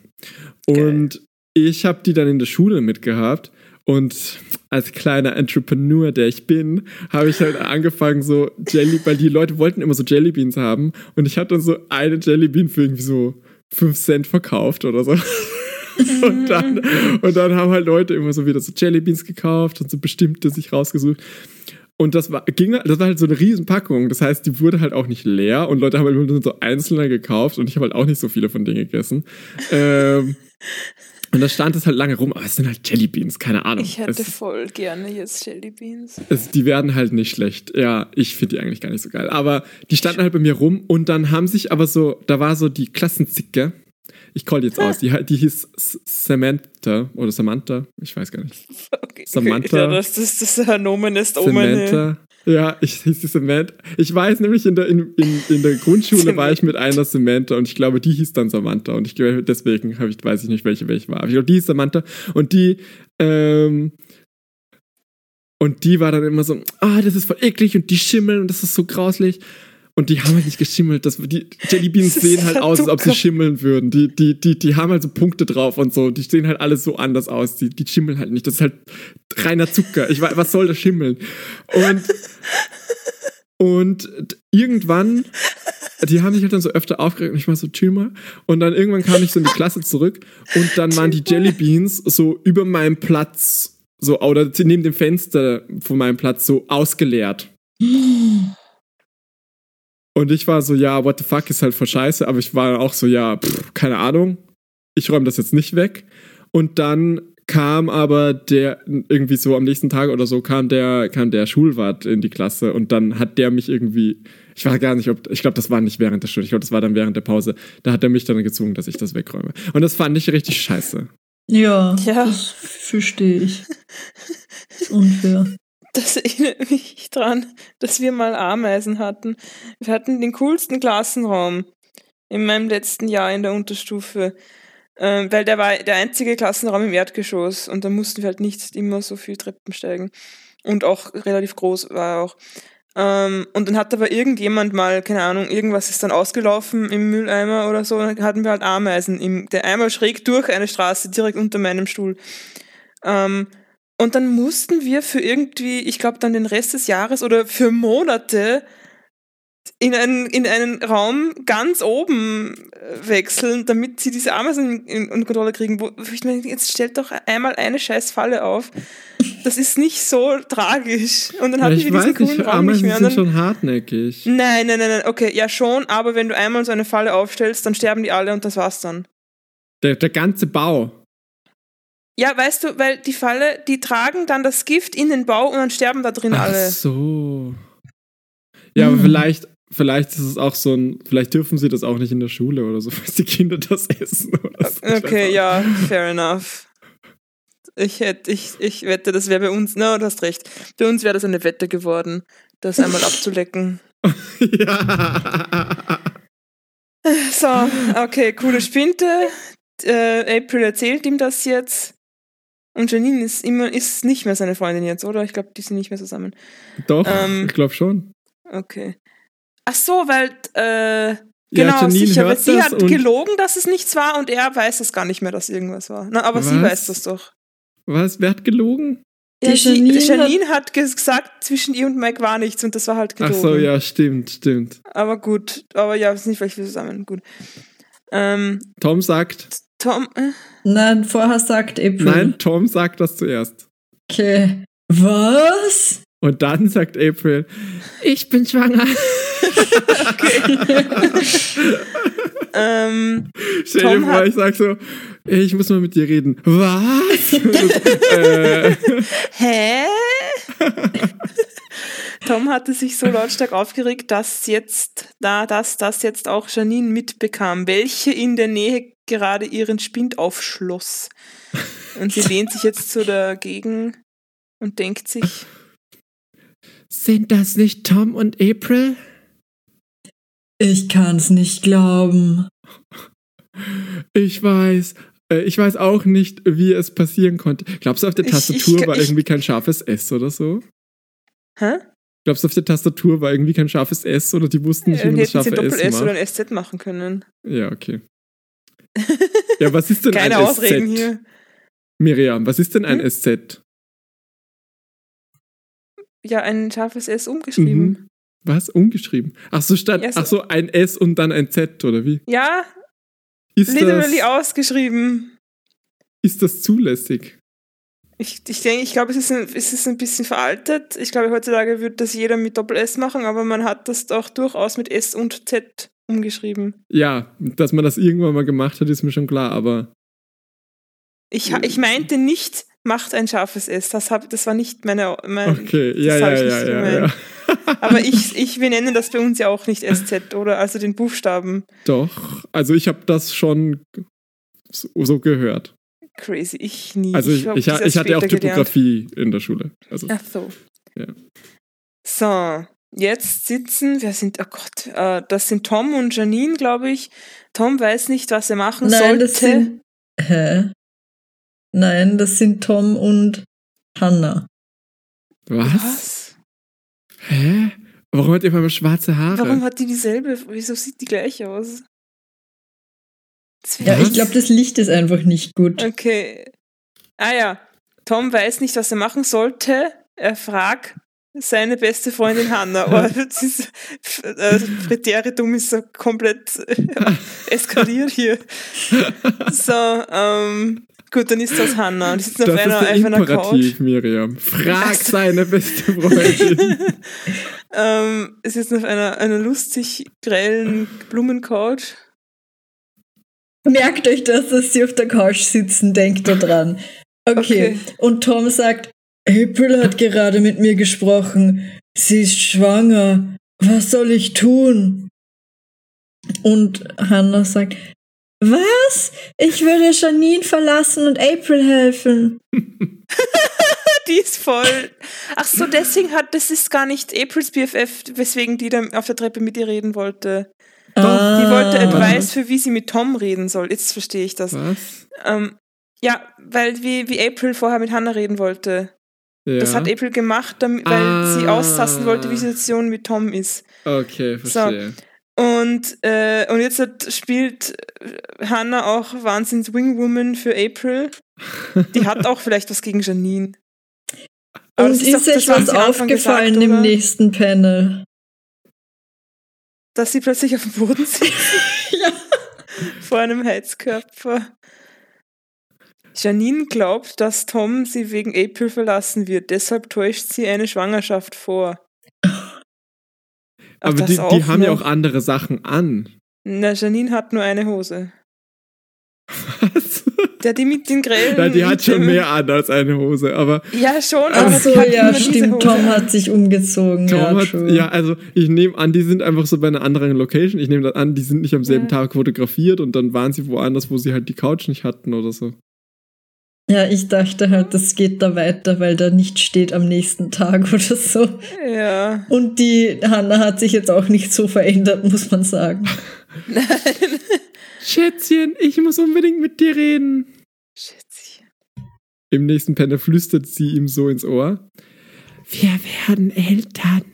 Und ich habe die dann in der Schule mitgehabt. Und als kleiner Entrepreneur, der ich bin, habe ich halt angefangen, so Jelly, weil die Leute wollten immer so Jellybeans haben. Und ich habe dann so eine Jellybean für irgendwie so 5 Cent verkauft oder so. und, dann, und dann haben halt Leute immer so wieder so Jellybeans gekauft und so bestimmte sich rausgesucht. Und das war, ging, das war halt so eine Riesenpackung. Das heißt, die wurde halt auch nicht leer und Leute haben halt immer so einzelne gekauft und ich habe halt auch nicht so viele von denen gegessen. Ähm, und da stand es halt lange rum, aber es sind halt Jellybeans, keine Ahnung. Ich hätte es, voll gerne jetzt Jellybeans. es, die werden halt nicht schlecht. Ja, ich finde die eigentlich gar nicht so geil. Aber die standen halt bei mir rum und dann haben sich aber so, da war so die Klassenzicke. Ich call die jetzt aus. Die, die hieß Samantha oder Samantha. Ich weiß gar nicht. Okay. Samantha. Ja, das, das, das Nomen ist Omen. Samantha. Ja, ich hieß die Samantha. Ich weiß nämlich, in der, in, in, in der Grundschule war ich mit einer Samantha und ich glaube, die hieß dann Samantha. Und ich glaube, deswegen habe ich, weiß ich nicht, welche welche war. Aber ich glaube, die hieß Samantha. Und die, ähm, und die war dann immer so, ah, das ist voll eklig und die schimmeln und das ist so grauslich. Und die haben halt nicht geschimmelt. Das, die Jellybeans Das sehen halt aus, als ob sie schimmeln würden. Die, die, die, die haben halt so Punkte drauf und so. Die sehen halt alles so anders aus. Die, die schimmeln halt nicht. Das ist halt reiner Zucker. Ich weiß, was soll das schimmeln? Und, und irgendwann, die haben sich halt dann so öfter aufgeregt und ich war so, mal. Und dann irgendwann kam ich so in die Klasse zurück und dann waren die Jellybeans so über meinem Platz, so, oder neben dem Fenster von meinem Platz so ausgeleert. Und ich war so, ja, what the fuck ist halt voll scheiße, aber ich war auch so, ja, pff, keine Ahnung, ich räume das jetzt nicht weg. Und dann kam aber der, irgendwie so am nächsten Tag oder so, kam der, kam der Schulwart in die Klasse und dann hat der mich irgendwie, ich weiß gar nicht, ob, ich glaube, das war nicht während der Stunde, ich glaube, das war dann während der Pause, da hat er mich dann gezwungen, dass ich das wegräume. Und das fand ich richtig scheiße. Ja, Ja. das verstehe ich. Ist unfair. Das erinnert mich dran, dass wir mal Ameisen hatten. Wir hatten den coolsten Klassenraum in meinem letzten Jahr in der Unterstufe. Ähm, weil der war der einzige Klassenraum im Erdgeschoss und da mussten wir halt nicht immer so viel Treppen steigen. Und auch relativ groß war er auch. Ähm, und dann hat aber irgendjemand mal, keine Ahnung, irgendwas ist dann ausgelaufen im Mülleimer oder so, und dann hatten wir halt Ameisen im, der einmal schräg durch eine Straße, direkt unter meinem Stuhl. Ähm, und dann mussten wir für irgendwie, ich glaube dann den Rest des Jahres oder für Monate in einen, in einen Raum ganz oben äh, wechseln, damit sie diese Ameisen in, in Kontrolle kriegen. Wo, ich denke, jetzt stellt doch einmal eine scheiß Falle auf. Das ist nicht so tragisch. Und dann hatten ich wir diesen coolen nicht, Raum nicht Ameisen mehr. Und sind schon hartnäckig. nein, nein, nein, nein, okay, ja schon, aber wenn du einmal so eine Falle aufstellst, dann sterben die alle und das war's dann. Der, der ganze Bau. Ja, weißt du, weil die Falle, die tragen dann das Gift in den Bau und dann sterben da drin Ach alle. so. Ja, aber Hm. vielleicht, vielleicht ist es auch so ein, vielleicht dürfen sie das auch nicht in der Schule oder so, falls die Kinder das essen oder so. Okay, ja, fair enough. Ich hätte, ich, ich wette, das wäre bei uns, na, du hast recht. Bei uns wäre das eine Wette geworden, das einmal abzulecken. Ja. So, okay, coole Spinte. Äh, April erzählt ihm das jetzt. Und Janine ist immer, ist nicht mehr seine Freundin jetzt, oder? Ich glaube, die sind nicht mehr zusammen. Doch, Ähm, ich glaube schon. Okay. Ach so, weil, äh, Ja, genau, Janine sicher, weil sie hat gelogen, dass es nichts war und er weiß es gar nicht mehr, dass irgendwas war. Na, aber sie Was? weiß das doch. Was? Wer hat gelogen? Die Ja, sie, Janine Janine, hat, gesagt, zwischen ihr und Mike war nichts und das war halt Ach gelogen. so, ja, stimmt, stimmt. Aber gut, aber ja, ist nicht vielleicht zusammen. Gut. Ähm, Tom sagt, Tom, äh, Nein, vorher sagt April. nein, Tom sagt das zuerst. Okay. Was? Und dann sagt April, ich bin schwanger. ähm, Stell Tom dir vor, hat- ich sag so, ich muss mal mit dir reden. Was? äh, hä? Tom hatte sich so lautstark aufgeregt, dass jetzt, da, dass das jetzt auch Janine mitbekam, welche in der Nähe gerade ihren Spind aufschloss. Und sie lehnt sich jetzt so dagegen und denkt sich, sind das nicht Tom und April? Ich kann's nicht glauben. Ich weiß. Äh, ich weiß auch nicht, wie es passieren konnte. Glaubst du, auf der Ich- Tastatur ich- war ich- irgendwie kein scharfes S oder so? Hä? Glaubst du, auf der Tastatur war irgendwie kein scharfes S oder die wussten nicht, wie Dann man das hätten sie scharfe S Doppel-S oder macht? ein SZ machen können. Ja, okay. Ja, was ist denn Keine ein Ausreden SZ? hier. Miriam, was ist denn ein Hm? SZ? Ja, ein scharfes S umgeschrieben. Mhm. Was? Umgeschrieben? Ach so, statt, Ja, so- ach so, ein S und dann ein Z, oder wie? Ja, Ist literally das, ausgeschrieben. ist das zulässig? Ich, ich denke, ich glaube, es ist, ein, es ist ein bisschen veraltet. Ich glaube, heutzutage würde das jeder mit Doppel-S machen, aber man hat das auch durchaus mit S und Z umgeschrieben. Ja, dass man das irgendwann mal gemacht hat, ist mir schon klar, aber Ich, ich meinte nicht, macht ein scharfes S. Das, hab, das war nicht meine. Mein, okay, ja, ja, ich ja, ja, ja. Aber ich, ich, wir nennen das bei uns ja auch nicht SZ, oder? Also den Buchstaben. Doch, also ich habe das schon so, so gehört. Crazy, ich nie. Also ich, ich, ich, erst hatte auch später gelernt. Typografie in der Schule. Also, Ach so. Ja. So, jetzt sitzen, wer sind, oh Gott, äh, das sind Tom und Janine, glaube ich. Tom weiß nicht, was er machen Nein, sollte. das sind. Hä? Nein, das sind Tom und Hannah. was? was? Hä? Warum hat ihr auf einmal schwarze Haare? Warum hat die dieselbe? Wieso sieht die gleich aus? Ja, ich glaube, das Licht ist einfach nicht gut. Okay. Ah ja, Tom weiß nicht, was er machen sollte. Er fragt seine beste Freundin Hannah. Oh, das ist, äh, Präteritum ist so komplett äh, eskaliert hier. So, ähm, gut, dann ist das Hannah. Die sitzen auf das einer, ist der auf einer Imperativ, Couch. Miriam. Frag seine beste Freundin. ähm, es ist auf einer, einer lustig grellen Blumencouch. Merkt euch das, dass sie auf der Couch sitzen, denkt da dran. Okay. Okay. Und Tom sagt, April hat gerade mit mir gesprochen. Sie ist schwanger. Was soll ich tun? Und Hannah sagt, was? Ich würde Janine verlassen und April helfen. Die ist voll. Ach so, deswegen hat, das ist gar nicht Aprils BFF, weswegen die dann auf der Treppe mit ihr reden wollte. Die wollte Ah. Advice für wie sie mit Tom reden soll. Jetzt verstehe ich das. Was? Ähm, ja, weil wie, wie April vorher mit Hannah reden wollte. Ja. Das hat April gemacht, damit, weil sie Ah. austasten wollte, wie die Situation mit Tom ist. Okay, verstehe. Und, äh, und jetzt hat, spielt äh, Hannah auch Wahnsinns Wingwoman für April. Die hat auch vielleicht was gegen Janine. Aber Und ist, euch was sie aufgefallen gesagt, im oder? nächsten Panel? Dass sie plötzlich auf dem Boden sitzt. Ja. Vor einem Heizkörper. Janine glaubt, dass Tom sie wegen April verlassen wird. Deshalb täuscht sie eine Schwangerschaft vor. Ach, Aber die, die haben ja auch andere Sachen an. Na, Janine hat nur eine Hose. Was? Der, die mit den grellen. Ja, die hat schon dem- mehr an als eine Hose, aber Ja, schon, aber Ach so, ja, stimmt. Tom hat sich umgezogen. Tom ja, hat, true. ja, also ich nehme an, die sind einfach so bei einer anderen Location. Ich nehme an, die sind nicht am selben Ja. Tag fotografiert und dann waren sie woanders, wo sie halt die Couch nicht hatten oder so. Ja, ich dachte halt, das geht da weiter, weil da nicht steht am nächsten Tag oder so. Ja. Und die Hanna hat sich jetzt auch nicht so verändert, muss man sagen. Nein. Schätzchen, ich muss unbedingt mit dir reden. Schätzchen. Im nächsten Panel flüstert sie ihm so ins Ohr. Wir werden Eltern.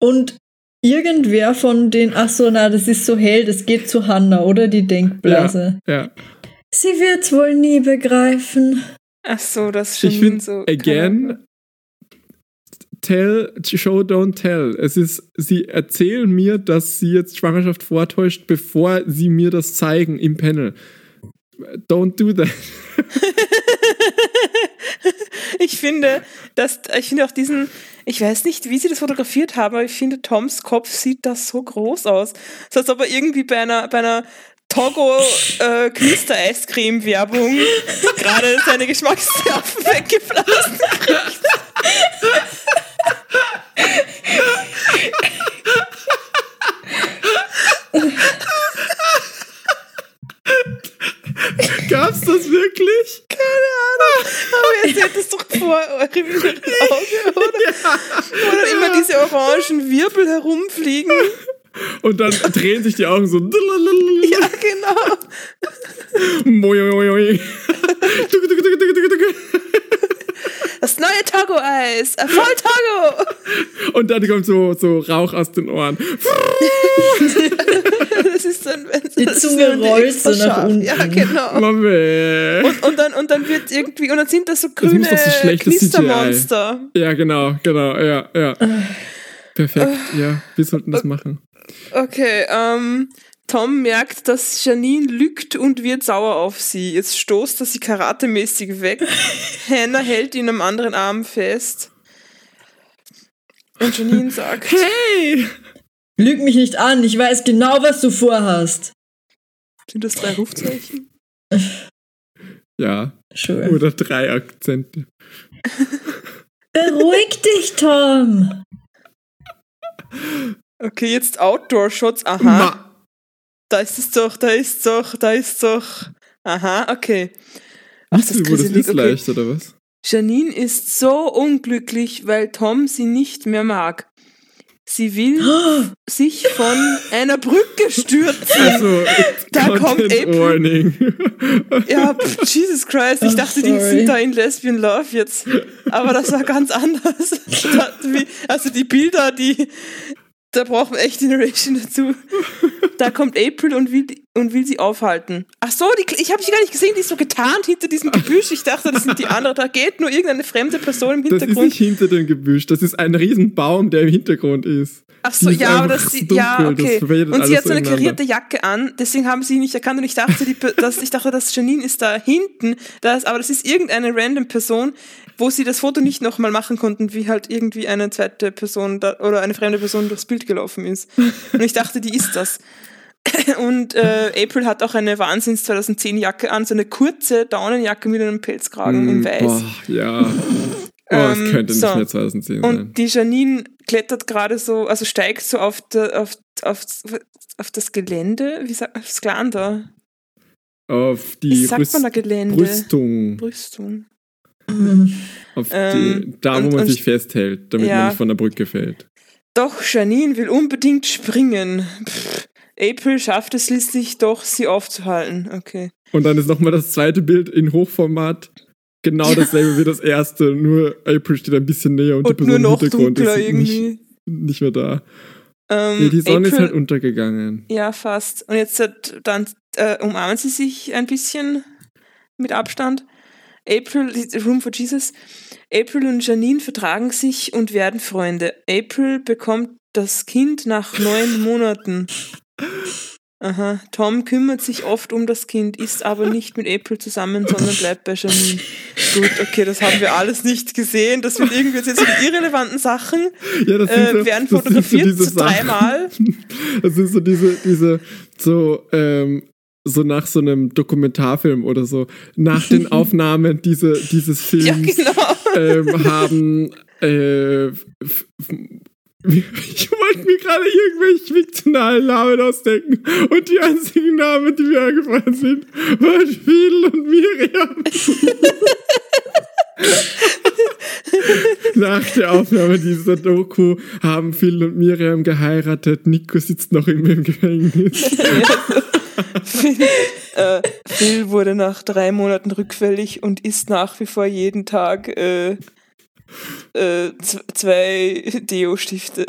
Und irgendwer von den, ach so, na, das ist so hell, das geht zu Hanna, oder? Die Denkblase. Ja. Sie wird's wohl nie begreifen. Ach so, das ist Ich schon finde, so. again, tell, show, don't tell. Es ist, sie erzählen mir, dass sie jetzt Schwangerschaft vortäuscht, bevor sie mir das zeigen im Panel. Don't do that. ich finde, dass, ich finde auch diesen, ich weiß nicht, wie sie das fotografiert haben, aber ich finde, Toms Kopf sieht das so groß aus. So als ob er irgendwie bei einer, bei einer Togo äh, Künstler-Eiscreme-Werbung gerade seine Geschmacksnerven kriegt. Gab's das wirklich? Keine Aber ihr seht es doch vor eurem Auge, oder? Wo dann immer diese orangen Wirbel herumfliegen. Und dann drehen sich die Augen so. Ja, genau. Moi. Das neue Togo-Eis. Voll Togo. Und dann kommt so, so Rauch aus den Ohren. Das ist dann, wenn Die das ist Zunge rollt so nach unten. Ja, genau. Und, und, dann, und dann wird irgendwie, und dann sind das so grüne doch so Knistermonster. Ja, genau, genau, ja, ja. Perfekt, ja. Wir sollten das machen. Okay, ähm, Tom merkt, dass Janine lügt und wird sauer auf sie. Jetzt stoßt er sie karatemäßig weg. Hannah hält ihn am anderen Arm fest. Und Janine sagt, Hey! Lüg mich nicht an, ich weiß genau, was du vorhast. sind das drei Rufzeichen? Ja, Sure. oder drei Akzente. Beruhig dich, Tom. Okay, jetzt Outdoor-Shots. Aha, Ma da ist es doch, da ist es doch, da ist es doch. Aha, okay. Ach, das das gruselig, ist okay. leicht, oder was? Janine ist so unglücklich, weil Tom sie nicht mehr mag. Sie will sich von einer Brücke stürzen. Also, Da kommt April. Warning. Ja, pff, Jesus Christ, ich Oh, dachte, die sorry. sind da in Lesbian Love jetzt. Aber das war ganz anders. Also die Bilder, die, da brauchen wir echt Generation dazu. Da kommt April und will, und will sie aufhalten. Ach so, die, ich habe sie gar nicht gesehen, die ist so getarnt hinter diesem Gebüsch. Ich dachte, das sind die anderen. Da geht nur irgendeine fremde Person im Das ist Hintergrund. nicht hinter dem Gebüsch, das ist ein Riesenbaum, der im Hintergrund ist. Ach so, ja, aber das, sie, dunkel, ja, okay. Und sie hat so eine karierte Jacke an, deswegen haben sie ihn nicht erkannt und ich dachte, die, dass, ich dachte, das Janine ist da hinten, das, aber das ist irgendeine random Person, wo sie das Foto nicht nochmal machen konnten, wie halt irgendwie eine zweite Person da, oder eine fremde Person durchs Bild gelaufen ist. Und ich dachte, die ist das. Und äh, April hat auch eine Wahnsinns 2010 Jacke an, so eine kurze Daunenjacke mit einem Pelzkragen in Mm, weiß. Boah, ja. Oh, es Ähm, könnte nicht so. mehr 2010 sein. Und die Janine klettert gerade so, also steigt so auf, der, auf, auf, auf das Gelände, wie sagt man, aufs Glan da? Auf die Brüst Gelände? Brüstung. Brüstung. Auf Ähm, die, da, wo und- man und- sich festhält, damit Ja. man nicht von der Brücke fällt. Doch Janine will unbedingt springen. Pff, April schafft es schließlich doch, sie aufzuhalten. Okay. Und dann ist nochmal das zweite Bild in Hochformat. Genau dasselbe wie das erste, nur April steht ein bisschen näher und, die Und Person nur im Hintergrund ist irgendwie. nicht, nicht mehr da. Ähm, Nee, die Sonne ist April- halt untergegangen. Ja, fast. Und jetzt hat- dann äh, umarmen sie sich ein bisschen mit Abstand. April, Room for Jesus. April und Janine vertragen sich und werden Freunde. April bekommt das Kind nach neun Monaten. Aha. Tom kümmert sich oft um das Kind, ist aber nicht mit April zusammen, sondern bleibt bei Janine. Gut, okay, das haben wir alles nicht gesehen. Das sind irgendwie jetzt so die irrelevanten Sachen. Ja, das sind Äh, so, werden das sind so fotografiert diese so Sachen. dreimal. Das sind so diese, diese, so, ähm, so nach so einem Dokumentarfilm oder so, nach den Aufnahmen diese, dieses Films Ja, genau. ähm, haben, äh, ich wollte mir gerade irgendwelche fiktionalen Namen ausdenken und die einzigen Namen, die mir eingefallen sind, waren Phil und Miriam. Nach der Aufnahme dieser Doku haben Phil und Miriam geheiratet. Nico sitzt noch immer im Gefängnis. Phil, äh, Phil wurde nach drei Monaten rückfällig und isst nach wie vor jeden Tag äh, äh, zwei Deo-Stifte.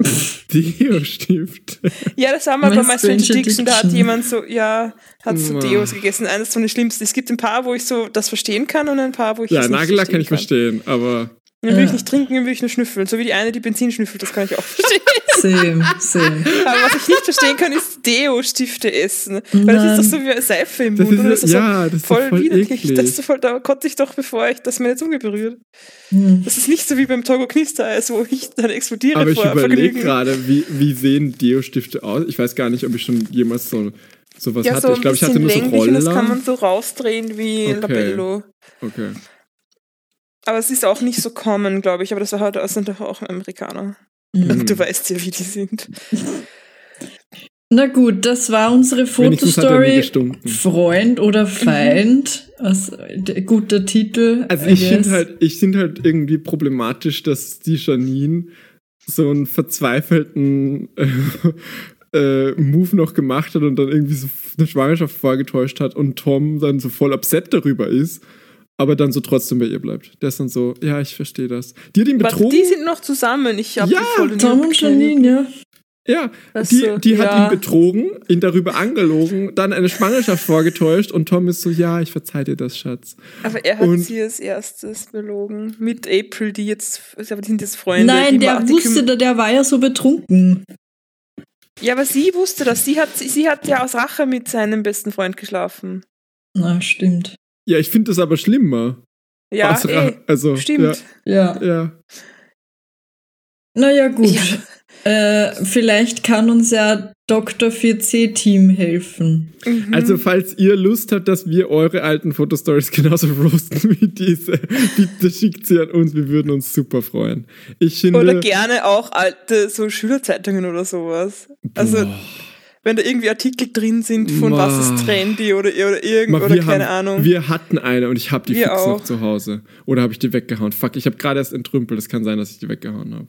Deo-Stift. Ja, das haben wir bei My Strange Strange Addiction, da hat jemand so, ja, hat so. Deos gegessen. Eines von den schlimmsten. Es gibt ein paar, wo ich so das verstehen kann und ein paar, wo ich Ja, das nicht Nagellack kann ich verstehen verstehen, aber Dann will ich Ja. nicht trinken, dann will ich nur schnüffeln. So wie die eine, die Benzin schnüffelt, das kann ich auch verstehen. Same, same. Aber was ich nicht verstehen kann, ist Deo-Stifte essen. Weil das ist doch so wie Seife im das Mund. ist? Das ist ja, das ist voll, widerlich. eklig. Das ist so voll, da konnte ich doch, bevor ich das meine Zunge berührt. Hm. Das ist nicht so wie beim Togo Knistereis, wo ich dann explodiere aber ich vor überlege Vergnügen. gerade, wie, wie sehen Deo-Stifte aus? Ich weiß gar nicht, ob ich schon jemals so sowas Ja, hatte. so ich glaube, ich hatte nur so und das kann Roller. man so rausdrehen wie Okay. Labello. Okay. Aber es ist auch nicht so common, glaube ich. Aber das war halt, sind doch auch Amerikaner. Mhm. Mhm. Du weißt ja, wie die sind. Na gut, das war unsere er Fotostory. Freund oder Feind? Also, guter Titel. Also ich finde halt, ich finde halt irgendwie problematisch, dass die Janine so einen verzweifelten äh, äh, Move noch gemacht hat und dann irgendwie so eine Schwangerschaft vorgetäuscht hat und Tom dann so voll upset darüber ist, aber dann so trotzdem bei ihr bleibt. Der ist dann so, ja, ich verstehe das. Die hat ihn betrogen. die sind noch zusammen. Ich habe Ja, die voll Tom und Janine, ja. ja, Ach die, so, die ja. hat ihn betrogen, ihn darüber angelogen, dann eine Schwangerschaft vorgetäuscht und Tom ist so, ja, ich verzeih dir das, Schatz. Aber er hat Und- sie als erstes belogen. Mit April, die jetzt, aber die sind jetzt Freunde. Nein, die der die wusste, der, der war ja so betrunken. Ja, aber sie wusste das. Sie hat, sie hat ja aus Rache mit seinem besten Freund geschlafen. Na, stimmt. Ja, ich finde das aber schlimmer. Ja, Aus Ra- eh, also, stimmt. Ja. Ja, ja. Naja, gut. Ja. Äh, vielleicht kann uns ja Dr. 4C-Team helfen. Mhm. Also, falls ihr Lust habt, dass wir eure alten Fotostories genauso roasten wie diese, bitte schickt sie an uns. Wir würden uns super freuen. Ich finde. Oder gerne auch alte so Schülerzeitungen oder sowas. Also, Boah. Wenn da irgendwie Artikel drin sind von Ma. was ist trendy oder, oder irgend Ma, oder wir keine haben, Ahnung. Wir hatten eine und ich habe die Wir fix auch. noch zu Hause. Oder habe ich die weggehauen? Fuck, ich habe gerade erst entrümpelt. Es kann sein, dass ich die weggehauen habe.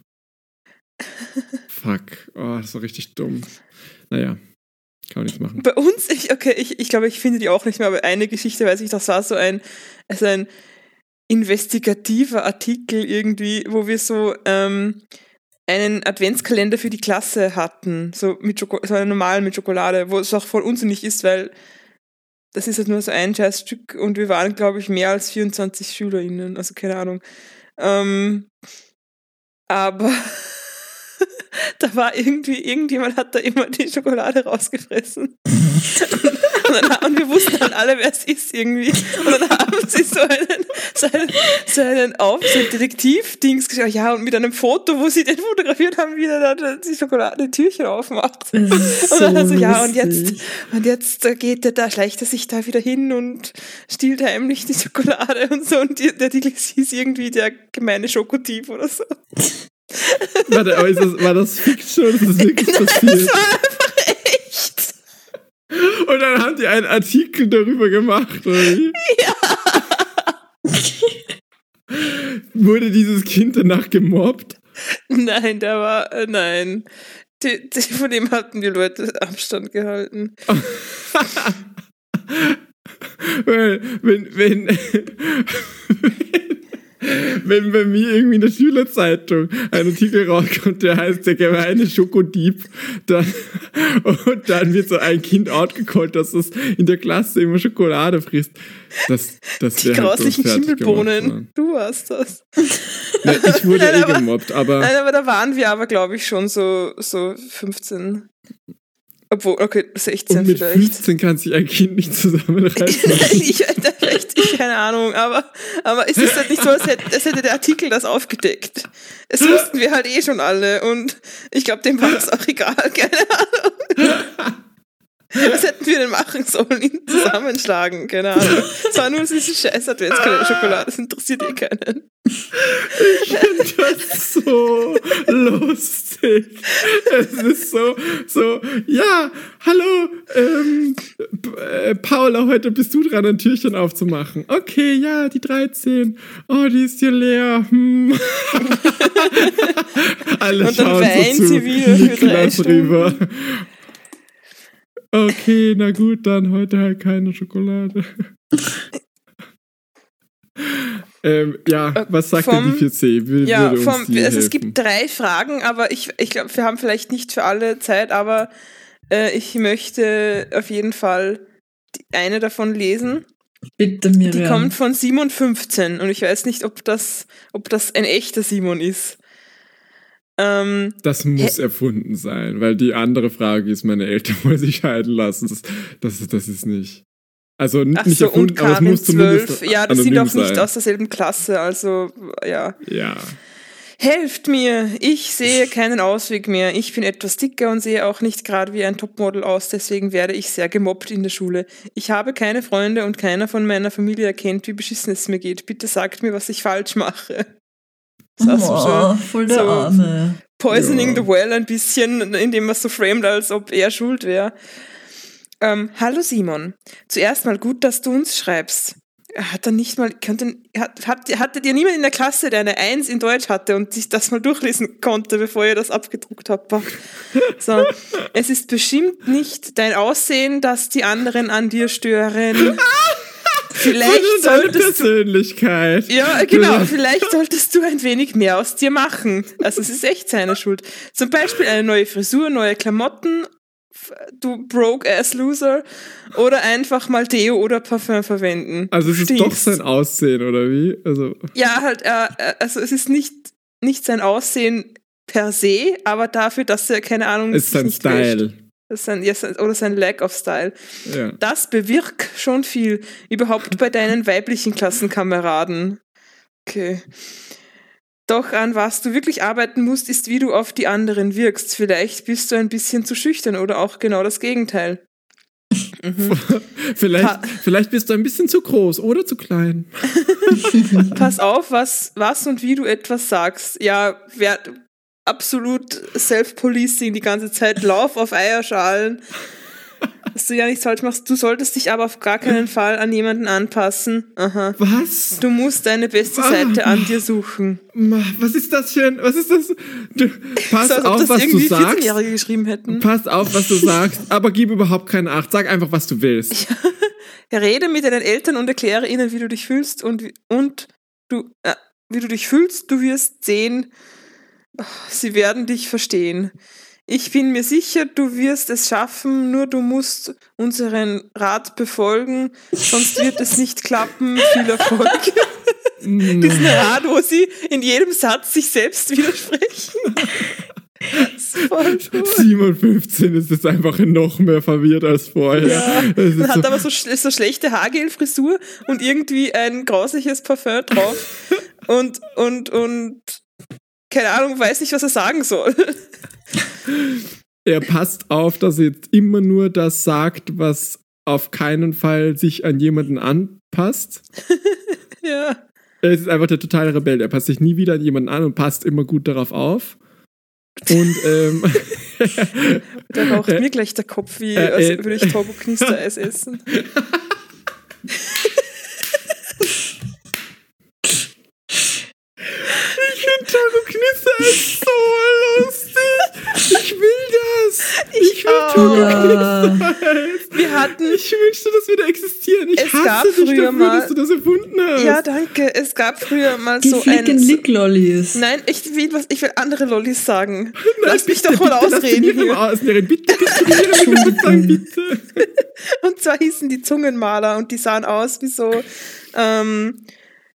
Fuck. Oh, das war richtig dumm. Naja, kann man nichts machen. Bei uns, ich, okay, ich, ich glaube, ich finde die auch nicht mehr, aber eine Geschichte weiß ich, das war so ein, also ein investigativer Artikel irgendwie, wo wir so ähm, einen Adventskalender für die Klasse hatten, so mit Schoko so einen normalen mit Schokolade, wo es auch voll unsinnig ist, weil das ist halt nur so ein scheiß Stück und wir waren, glaube ich, mehr als 24 SchülerInnen, also keine Ahnung. Ähm, aber da war irgendwie, irgendjemand hat da immer die Schokolade rausgefressen. und, dann, und wir wussten dann alle, wer es ist irgendwie. Und dann haben sie so einen, so einen, so einen Auf, so ein Detektiv-Dings geschaut, ja, und mit einem Foto, wo sie den fotografiert haben, wie er da die Schokolade Türchen aufmacht. Das ist Und dann so so, ja, und jetzt, und jetzt geht er da, schleicht er sich da wieder hin und stiehlt heimlich die Schokolade und so. Und die, der Artikel hieß irgendwie der gemeine Schokotief oder so. Warte, aber ist das, war das Fiction oder ist das wirklich Das passiert? war einfach echt. Und dann haben die einen Artikel darüber gemacht, oder wie? Ja. Wurde dieses Kind danach gemobbt? Nein, der war, äh, nein. Die, die, von dem hatten die Leute Abstand gehalten. Weil, wenn, wenn, wenn bei mir irgendwie in der Schülerzeitung ein Artikel rauskommt, der heißt der gemeine Schokodieb, dann, und dann wird so ein Kind outgecallt, dass es in der Klasse immer Schokolade frisst. Das, das Die halt grauslichen worden. Schimmelbohnen. Du warst das. Nein, ich wurde Nein, eh gemobbt, aber Nein, aber da waren wir aber, glaube ich, schon so, so 15. Obwohl, okay, 16 und mit vielleicht. 15 kann sich ein Kind nicht zusammenreißen. Ich, da vielleicht, ich, keine Ahnung, aber, aber es ist halt nicht so, als hätte, als hätte der Artikel das aufgedeckt. Das wussten wir halt eh schon alle und ich glaube, dem war das auch egal, keine Ahnung. Was hätten wir denn machen sollen? Ihn zusammenschlagen, keine Ahnung. Es war nur diese scheiß Adventskalender-Schokolade, das interessiert eh keinen. Ich finde das so lustig. Es ist so, so, ja, hallo, ähm, äh, Paula, heute bist du dran, ein Türchen aufzumachen. Okay, ja, die 13. Oh, die ist hier leer. Hm. Alle Und dann schauen so zu sie wieder für drei rüber. Okay, na gut, dann heute halt keine Schokolade. ähm, ja, was sagt Vom- denn die 4C? Würde, Ja, würde vom, also es gibt drei Fragen, aber ich, ich glaube, wir haben vielleicht nicht für alle Zeit, aber äh, ich möchte auf jeden Fall die, eine davon lesen. Bitte, Miriam. Die kommt von Simon 15 und ich weiß nicht, ob das, ob das ein echter Simon ist. Ähm, Das muss erfunden sein, weil die andere Frage ist, meine Eltern wollen sich scheiden lassen. Das, das, das ist nicht. Also n- ach nicht so, erfunden, und aber es Karin muss zumindest 12. Ja, das sind auch nicht sein. aus derselben Klasse, also ja. Ja. Helft mir, ich sehe keinen Ausweg mehr. Ich bin etwas dicker und sehe auch nicht gerade wie ein Topmodel aus, deswegen werde ich sehr gemobbt in der Schule. Ich habe keine Freunde und keiner von meiner Familie erkennt, wie beschissen es mir geht. Bitte sagt mir, was ich falsch mache. Das war so oh, schön. voll der so- Arme. poisoning Ja. the well ein bisschen, indem man so framed, als ob er schuld wäre. Ähm, hallo Simon. Zuerst mal gut, dass du uns schreibst. Hat er nicht mal, könnte, hat, hat, hattet ihr niemand in der Klasse, der eine Eins in Deutsch hatte und sich das mal durchlesen konnte, bevor ihr das abgedruckt habt? So. Es ist bestimmt nicht dein Aussehen, das die anderen an dir stören. Vielleicht Sondern deine solltest du Persönlichkeit. ja, genau. Vielleicht solltest du ein wenig mehr aus dir machen. Also es ist echt seine Schuld. Zum Beispiel eine neue Frisur, neue Klamotten, du broke ass loser oder einfach mal Deo oder Parfum verwenden. Also es Du ist doch stinkst. sein Aussehen, oder wie? Also, Ja, halt, äh, äh, also es ist nicht, nicht sein Aussehen per se, aber dafür, dass er, keine Ahnung, ist sein nicht wäscht. Sein, ja, oder sein Lack of Style. Ja. Das bewirkt schon viel. Überhaupt bei deinen weiblichen Klassenkameraden. Okay. Doch an was du wirklich arbeiten musst, ist, wie du auf die anderen wirkst. Vielleicht bist du ein bisschen zu schüchtern oder auch genau das Gegenteil. Mhm. Vielleicht, Pa- vielleicht bist du ein bisschen zu groß oder zu klein. Pass auf, was, was und wie du etwas sagst. Ja, wer, absolut Self-Policing die ganze Zeit. Lauf auf Eierschalen. Dass du ja nichts falsch machst. Du solltest dich aber auf gar keinen Fall an jemanden anpassen. Aha. Was? Du musst deine beste Ah. Seite an dir suchen. Was ist das für ein, was ist das? Du, pass So, auf, was du sagst. 14-Jährige geschrieben hätten. Pass auf, was du sagst, aber gib überhaupt keine Acht. Sag einfach, was du willst. Rede mit deinen Eltern und erkläre ihnen, wie du dich fühlst und, wie- und du, äh, wie du dich fühlst. Du wirst sehen, sie werden dich verstehen. Ich bin mir sicher, du wirst es schaffen, nur du musst unseren Rat befolgen, sonst wird es nicht klappen. Viel Erfolg. Diesen Rat, wo sie in jedem Satz sich selbst widersprechen. Das ist voll cool. 57 ist jetzt einfach noch mehr verwirrt als vorher. Ja, Das ist hat so, aber so, so schlechte Haargel-Frisur und irgendwie ein grausliches Parfum drauf und, und, und keine Ahnung, weiß nicht, was er sagen soll. er passt auf, dass er jetzt immer nur das sagt, was auf keinen Fall sich an jemanden anpasst. ja. Er ist einfach der totale Rebell. Er passt sich nie wieder an jemanden an und passt immer gut darauf auf. Und ähm, Da raucht Äh, mir gleich der Kopf, wie äh, als äh, würde ich Turbo-Knister-Eis essen. Taco Knister ist so lustig. Ich will das. Knister. Wir hatten, Ich wünschte, das würde existieren. Ich Es hasse gab dich früher dafür, mal- dass du das erfunden hast. ja danke, es gab früher mal Die so ein... Lick-Lollis. Nein, ich will, was, ich will andere Lollis sagen. Nein, Lass mich bitte, doch mal bitte, ausreden hier. ausreden. Bitte, bitte, bitte, bitte. Und zwar hießen die Zungenmaler und die sahen aus wie so, ähm,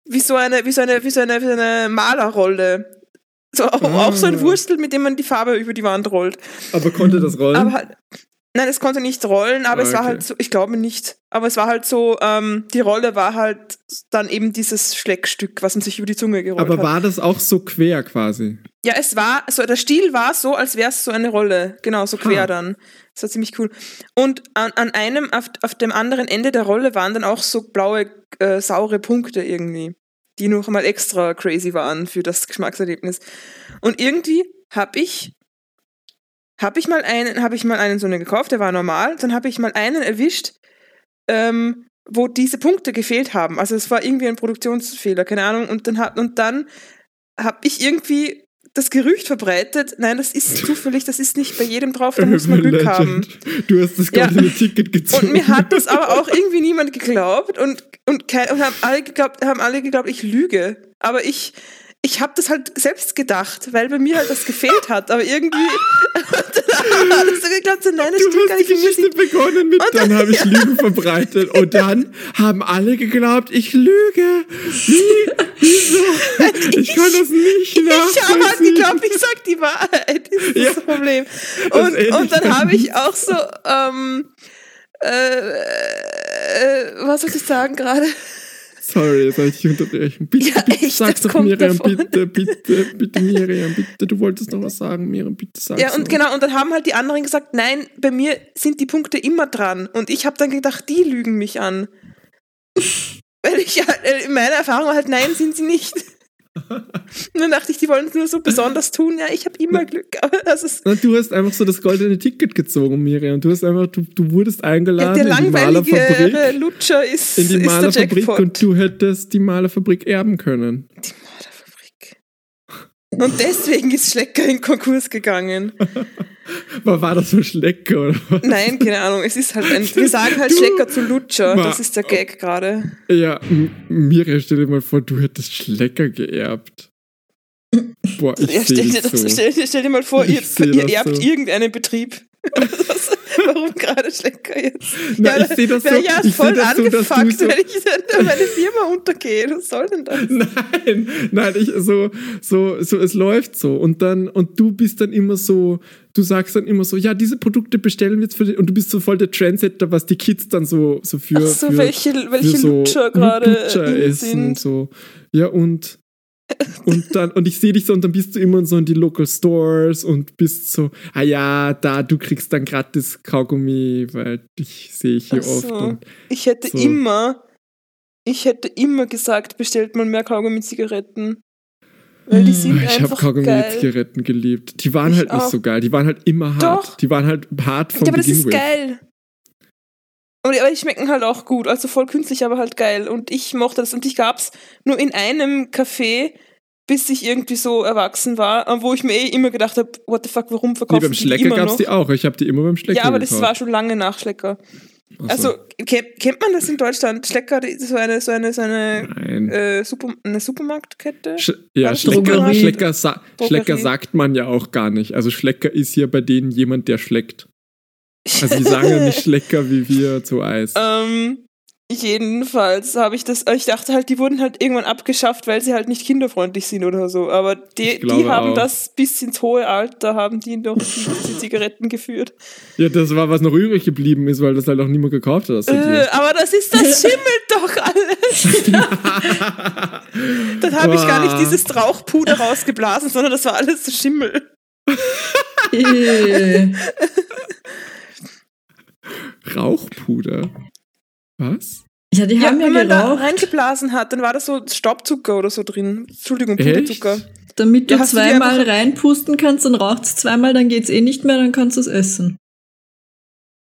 wie so eine, wie so eine, wie so eine, wie so eine Malerrolle. So, auch, auch so ein Ah. Wurstel, mit dem man die Farbe über die Wand rollt. Aber konnte das rollen? Aber halt, nein, es konnte nicht rollen, aber Ah, es war okay. halt so, ich glaube nicht. Aber es war halt so, ähm, die Rolle war halt dann eben dieses Schleckstück, was man sich über die Zunge gerollt Aber hat. war das auch so quer quasi? Ja, es war, so der Stil war so, als wäre es so eine Rolle. Genau, so quer Ah. dann. Das war ziemlich cool. Und an, an einem, auf, auf dem anderen Ende der Rolle waren dann auch so blaue, äh, saure Punkte irgendwie, die noch mal extra crazy waren für das Geschmackserlebnis. Und irgendwie habe ich, habe ich mal einen, habe ich mal einen so einen gekauft, der war normal. Dann habe ich mal einen erwischt, ähm, wo diese Punkte gefehlt haben. Also es war irgendwie ein Produktionsfehler, keine Ahnung. Und dann hat und dann habe ich irgendwie das Gerücht verbreitet. Nein, das ist zufällig, das ist nicht bei jedem drauf, da muss man Glück haben. Du hast das Ja. goldene Ticket gezogen. Und mir hat das aber auch irgendwie niemand geglaubt und, und, kein, und haben, alle geglaubt, haben alle geglaubt, ich lüge. Aber ich, ich habe das halt selbst gedacht, weil bei mir halt das gefehlt hat. Aber irgendwie haben alle so geglaubt, so, nein, das Du stimmt gar hast die nicht. Mir Geschichte begonnen mit, Und dann dann- habe ich Lügen verbreitet. Und dann haben alle geglaubt, ich lüge. Wie? Wieso? Ich kann das nicht Ich habe halt nachvollziehen. geglaubt, ich sag die Wahrheit. Das ist Ja. das Problem. Das Und, ähnlich und dann habe ich auch so, ähm, äh, äh, was soll ich sagen gerade? Sorry, jetzt soll ich dich unterbrechen. Bitte, Ja, bitte, echt, sag's doch Miriam, davon. bitte, bitte, bitte, Miriam, bitte, du wolltest noch was sagen, Miriam, bitte sag's Ja, und noch. genau, und dann haben halt die anderen gesagt, nein, bei mir sind die Punkte immer dran. Und ich habe dann gedacht, die lügen mich an. Weil ich halt, äh, in meiner Erfahrung war halt, nein, sind sie nicht. Und dann dachte ich, die wollen es nur so besonders tun. Ja, ich habe immer Glück. Aber das ist, Na, du hast einfach so das goldene Ticket gezogen, Miriam. Du hast einfach, du, du wurdest ja, eingeladen der in die langweilige Malerfabrik. Lutscher ist, In die der Malerfabrik und du hättest die Malerfabrik erben können. Die. Und deswegen ist Schlecker in Konkurs gegangen. Aber war das so Schlecker oder was? Nein, keine Ahnung. Es ist halt ein. Wir sagen halt Du- Schlecker zu Lutscher. Ma- Das ist der Gag gerade. Ja, M- Miriam, stell dir mal vor, du hättest Schlecker geerbt. Boah, ich Ja, stell, dir das, so. stell, stell dir mal vor, Ich ihr, ihr erbt so. irgendeinen Betrieb. Warum gerade Schlecker jetzt? Na, ich seh das so- ja ich voll das so, dass du angefuckt, so- wenn ich wenn meine Firma untergehe. Was soll denn das? Nein, nein, ich so, so, so, es läuft so. Und dann, und du bist dann immer so, du sagst dann immer so, ja, diese Produkte bestellen wir jetzt für dich. Und du bist so voll der Trendsetter, was die Kids dann so, so für, Ach so, für, welche, welche für so Lutscher gerade sind. so. Ja, und, und dann, und ich sehe dich so, und dann bist du immer so in die Local Stores und bist so, ah ja, da, du kriegst dann gratis Kaugummi, weil dich sehe ich hier so. oft. Ich hätte So. immer, ich hätte immer gesagt, bestellt mal mehr Kaugummi-Zigaretten. Weil die sind ich habe einfach Kaugummi geil. mit Zigaretten geliebt. Die waren Ich halt nicht auch. so geil. Die waren halt immer hart. Doch. Die waren halt hart vom Ja, aber das Beginn ist with. geil. Aber die, aber die schmecken halt auch gut, also voll künstlich, aber halt geil. Und ich mochte das. Und ich gab's nur in einem Café, bis ich irgendwie so erwachsen war, wo ich mir eh immer gedacht habe, what the fuck, warum Nee, verkaufen beim die Schlecker immer gab's noch? die auch. Ich habe die immer beim Schlecker ja, aber das gekauft. war schon lange nach Schlecker. So. Also, kennt, kennt man das in Deutschland? Schlecker, die- so eine, so eine, so eine, äh, Super, eine Supermarktkette? Sch ja, Schlecker. Schlecker, sa Schlecker Drogerie. sagt man ja auch gar nicht. Also Schlecker ist hier bei denen jemand, der schleckt. Also die sagen ja nicht Schlecker wie wir zu Eis. Ähm, jedenfalls habe ich das, ich dachte halt, die wurden halt irgendwann abgeschafft, weil sie halt nicht kinderfreundlich sind oder so. Aber die, die haben auch. das bis ins hohe Alter, haben die noch die, Zigaretten geführt. Ja, das war, was noch übrig geblieben ist, weil das halt auch niemand gekauft hat. Äh, aber das ist, das schimmelt doch alles. Dann habe ich gar nicht dieses Rauchpuder rausgeblasen, sondern das war alles so Schimmel. Rauchpuder. Was? ja, die haben ja wenn man da reingeblasen hat, dann war da so Staubzucker oder so drin. Entschuldigung? Puderzucker. damit du Ja, du zweimal einfach- reinpusten kannst, dann raucht's zweimal, dann geht's eh nicht mehr, dann kannst du es essen.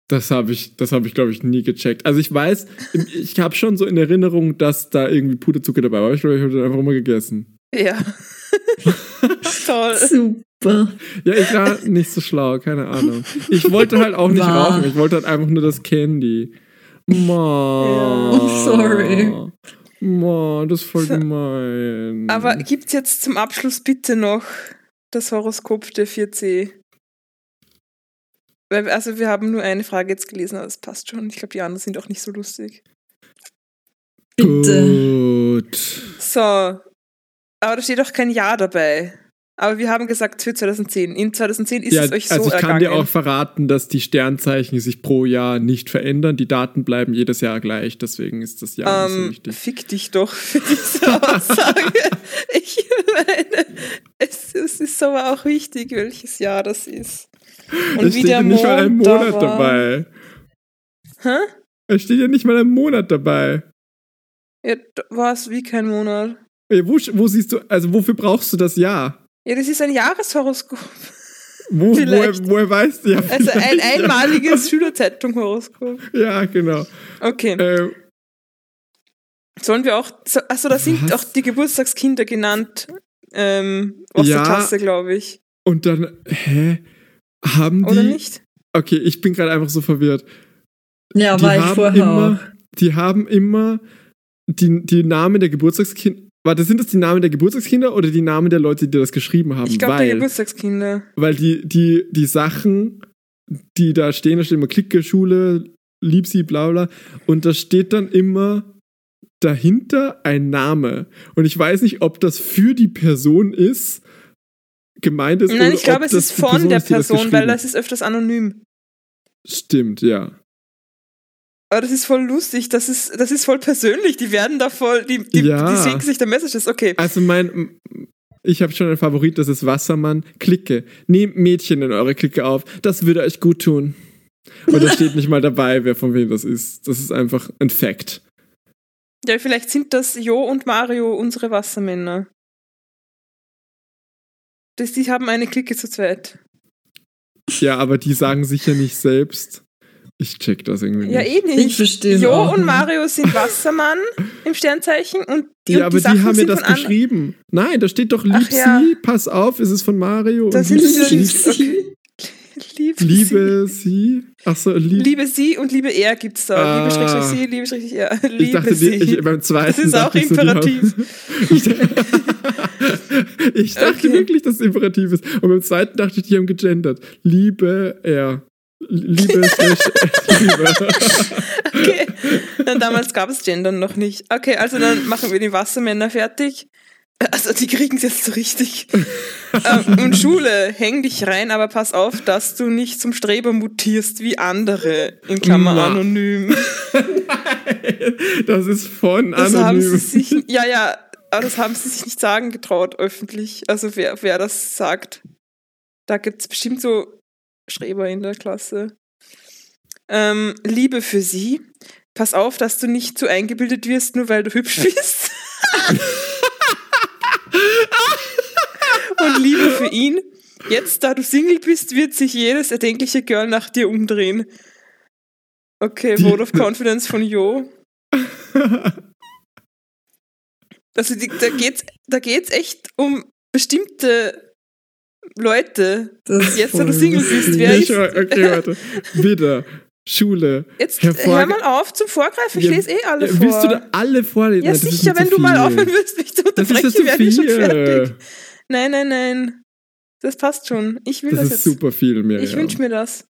Das habe ich, das habe ich, glaube ich, nie gecheckt. Also ich weiß, ich habe schon so in Erinnerung, dass da irgendwie Puderzucker dabei war. aber Ich glaube, ich habe den einfach immer gegessen. Ja. Toll. Ja, ich war nicht so schlau, keine Ahnung. Ich wollte halt auch nicht War. rauchen. Ich wollte halt einfach nur das Candy. Ma. Ja. Sorry. Ma, das ist voll gemein. Aber gibt's jetzt zum Abschluss bitte noch das Horoskop der 4C? Weil, also wir haben nur eine Frage jetzt gelesen, aber das passt schon. Ich glaube, die anderen sind auch nicht so lustig. Bitte. Gut. So. Aber da steht auch kein Ja dabei. Aber wir haben gesagt für 2010. In 2010 ist ja, es euch so also ich kann ergangen. dir auch verraten, dass die Sternzeichen sich pro Jahr nicht verändern. Die Daten bleiben jedes Jahr gleich, deswegen ist das Jahr nicht so ähm, wichtig. fick dich doch für diese Aussage. ich meine, es, es ist aber auch wichtig, welches Jahr das ist. Und es wie steht der ja nicht mal ein Mond da Monat war. dabei. Hä? Es steht ja nicht mal ein Monat dabei. Ja, war es wie kein Monat. Wo, wo siehst du, also wofür brauchst du das Jahr? Ja, das ist ein Jahreshoroskop. Wo, woher, woher weißt du ja? Also ein einmaliges Schülerzeitung-Horoskop. Ja, ja genau. Okay. Äh, Sollen wir auch. So, achso, da sind Was? auch die Geburtstagskinder genannt. Ähm, aus Ja. der Klasse, glaube ich. und dann, hä? Haben die. Oder nicht? Okay, ich bin gerade einfach so verwirrt. Ja, die war ich vorher immer, auch. Die haben immer die, die Namen der Geburtstagskinder. Warte, sind das die Namen der Geburtstagskinder oder die Namen der Leute, die das geschrieben haben? Ich glaube, der weil, Geburtstagskinder. weil die, die, die Sachen, die da stehen, da steht immer Clique, Schule, lieb sie, bla bla. Und da steht dann immer dahinter ein Name. Und ich weiß nicht, ob das für die Person ist, gemeint ist. Nein, ich glaube, es ist von der ist, die das Person, weil geschrieben- das ist öfters anonym. Stimmt, ja. Aber das ist voll lustig, das ist, das ist voll persönlich. Die werden da voll, die, die, Ja. die schicken sich da Messages. Okay. Also mein, ich habe schon einen Favorit, das ist Wassermann. Clique. Nehmt Mädchen in eure Clique auf. Das würde euch gut tun. Und da steht nicht mal dabei, wer von wem das ist. Das ist einfach ein Fact. Ja, vielleicht sind das Jo und Mario unsere Wassermänner. Das, die haben eine Clique zu zweit. Ja, aber die sagen sicher nicht selbst. Ich check das irgendwie nicht. Ja, eh nicht. Ich verstehe Jo auch und. Mario sind Wassermann im Sternzeichen und die, Ja, und aber die, Sachen haben mir das geschrieben. Nein, da steht doch lieb Ach ja. sie, pass auf, ist es von Mario. Da und sind lieb, sie lieb, lieb- okay. Liebe, liebe sie. Ach so, sie. lieb. Liebe sie und liebe er gibt's da. Ah. Liebe Schrägstrich sie, liebe Schrägstrich er. Liebe ich dachte, sie. die, ich, beim zweiten Das ist auch dachte ich so, die Imperativ. haben- ich dachte Okay. wirklich, dass es Imperativ ist. Und beim zweiten dachte ich, die haben gegendert. Liebe er. Liebe slash Liebe. Okay. Dann damals gab es Gendern noch nicht. Okay, also dann machen wir die Wassermänner fertig. Also die kriegen es jetzt so richtig. ähm, und Schule, häng dich rein, aber pass auf, dass du nicht zum Streber mutierst wie andere, in Klammer Na. anonym. Das ist von Das haben sie anonym. sich, ja, ja, aber das haben sie sich nicht sagen getraut öffentlich. Also wer, wer das sagt, da gibt es bestimmt so Schreber in der Klasse. Ähm, Liebe für sie. Pass auf, dass du nicht zu eingebildet wirst, nur weil du hübsch bist. Und Liebe für ihn. Jetzt, da du Single bist, wird sich jedes erdenkliche Girl nach dir umdrehen. Okay, Die- Vote of Confidence von Jo. Also die, da geht's, da geht's echt um bestimmte Leute. Das ist Jetzt, da du Single bist, wer Ich, ist- okay, warte. Wieder. Schule. Jetzt hör mal auf zum Vorgreifen, ich Ja, lese eh alle Ja, vor. Willst du da alle vorlesen? ja, Nein, das ist sicher, wenn du mal aufhören willst, mich zu Das ist unterbrechen, werden wir schon viel. fertig. Nein, nein, nein. Das passt schon. Ich will Das das, ist jetzt. super viel, Miriam. Ich wünsche mir das.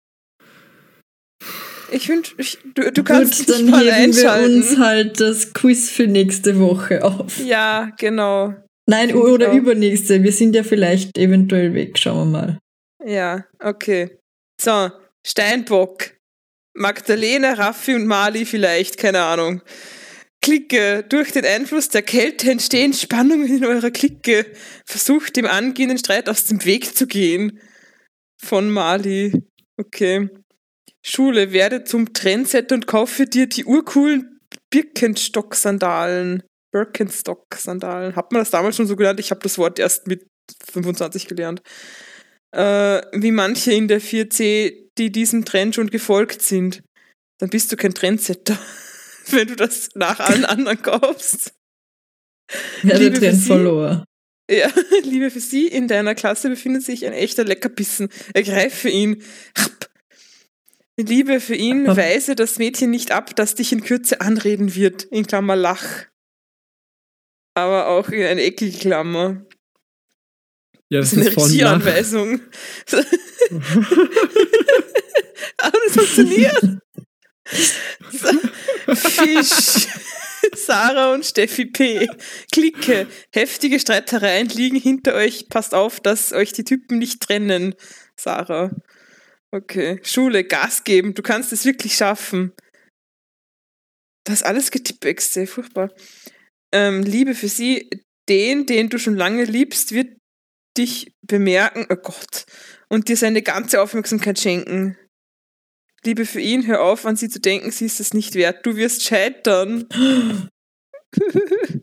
Ich wünsch, ich, du, du Gut, kannst dich dann mal heben wir uns halt das Quiz für nächste Woche auf. Ja, genau. Nein, oder auch. übernächste. Wir sind ja vielleicht eventuell weg. Schauen wir mal. Ja, okay. So, Steinbock. Magdalena, Raffi und Mali vielleicht, keine Ahnung. Clique. Durch den Einfluss der Kälte entstehen Spannungen in eurer Clique. Versucht dem angehenden Streit aus dem Weg zu gehen. Von Mali. Okay. Schule. Werde zum Trendsetter und kaufe dir die urcoolen Birkenstock-Sandalen. Birkenstock-Sandalen. Hat man das damals schon so genannt? Ich habe das Wort erst mit 25 gelernt äh, wie manche in der 4C, die diesem Trend schon gefolgt sind, dann bist du kein Trendsetter, wenn du das nach allen anderen kaufst. Wer der Liebe für Trend Sie. verlor. Ja, Liebe für Sie, in deiner Klasse befindet sich ein echter Leckerbissen. Ergreife ihn. Liebe für ihn, weise das Mädchen nicht ab, das dich in Kürze anreden wird. In Klammer Lach. Aber auch in eine eckige Klammer. Ja, Das das ist eine. Regieanweisung. Aber das funktioniert. Fisch. Sarah und Steffi P. Klicke. Heftige Streitereien liegen hinter euch. Passt auf, dass euch die Typen nicht trennen. Sarah. Okay. Schule, Gas geben. Du kannst es wirklich schaffen. Das ist alles getippext, sehr furchtbar. Ähm, Liebe für sie. Den, den du schon lange liebst, wird dich bemerken, oh Gott, und dir seine ganze Aufmerksamkeit schenken. Liebe für ihn, hör auf, an sie zu denken, sie ist es nicht wert. Du wirst scheitern.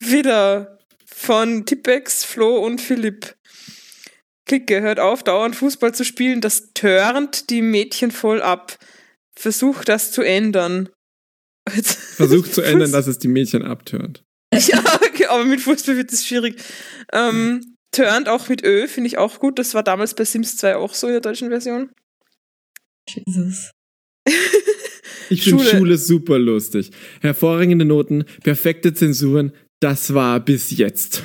Wieder von Tippex, Flo und Philipp. Klicke, hört auf, dauernd Fußball zu spielen, das turnt die Mädchen voll ab. Versuch das zu ändern. Versucht zu ändern, dass es die Mädchen abtönt. Ja, okay, aber mit Fußball wird es schwierig. Ähm, turned auch mit Ö, finde ich auch gut. Das war damals bei Sims 2 auch so in der deutschen Version. Jesus. Ich finde Schule. Schule super lustig. Hervorragende Noten, perfekte Zensuren. Das war bis jetzt.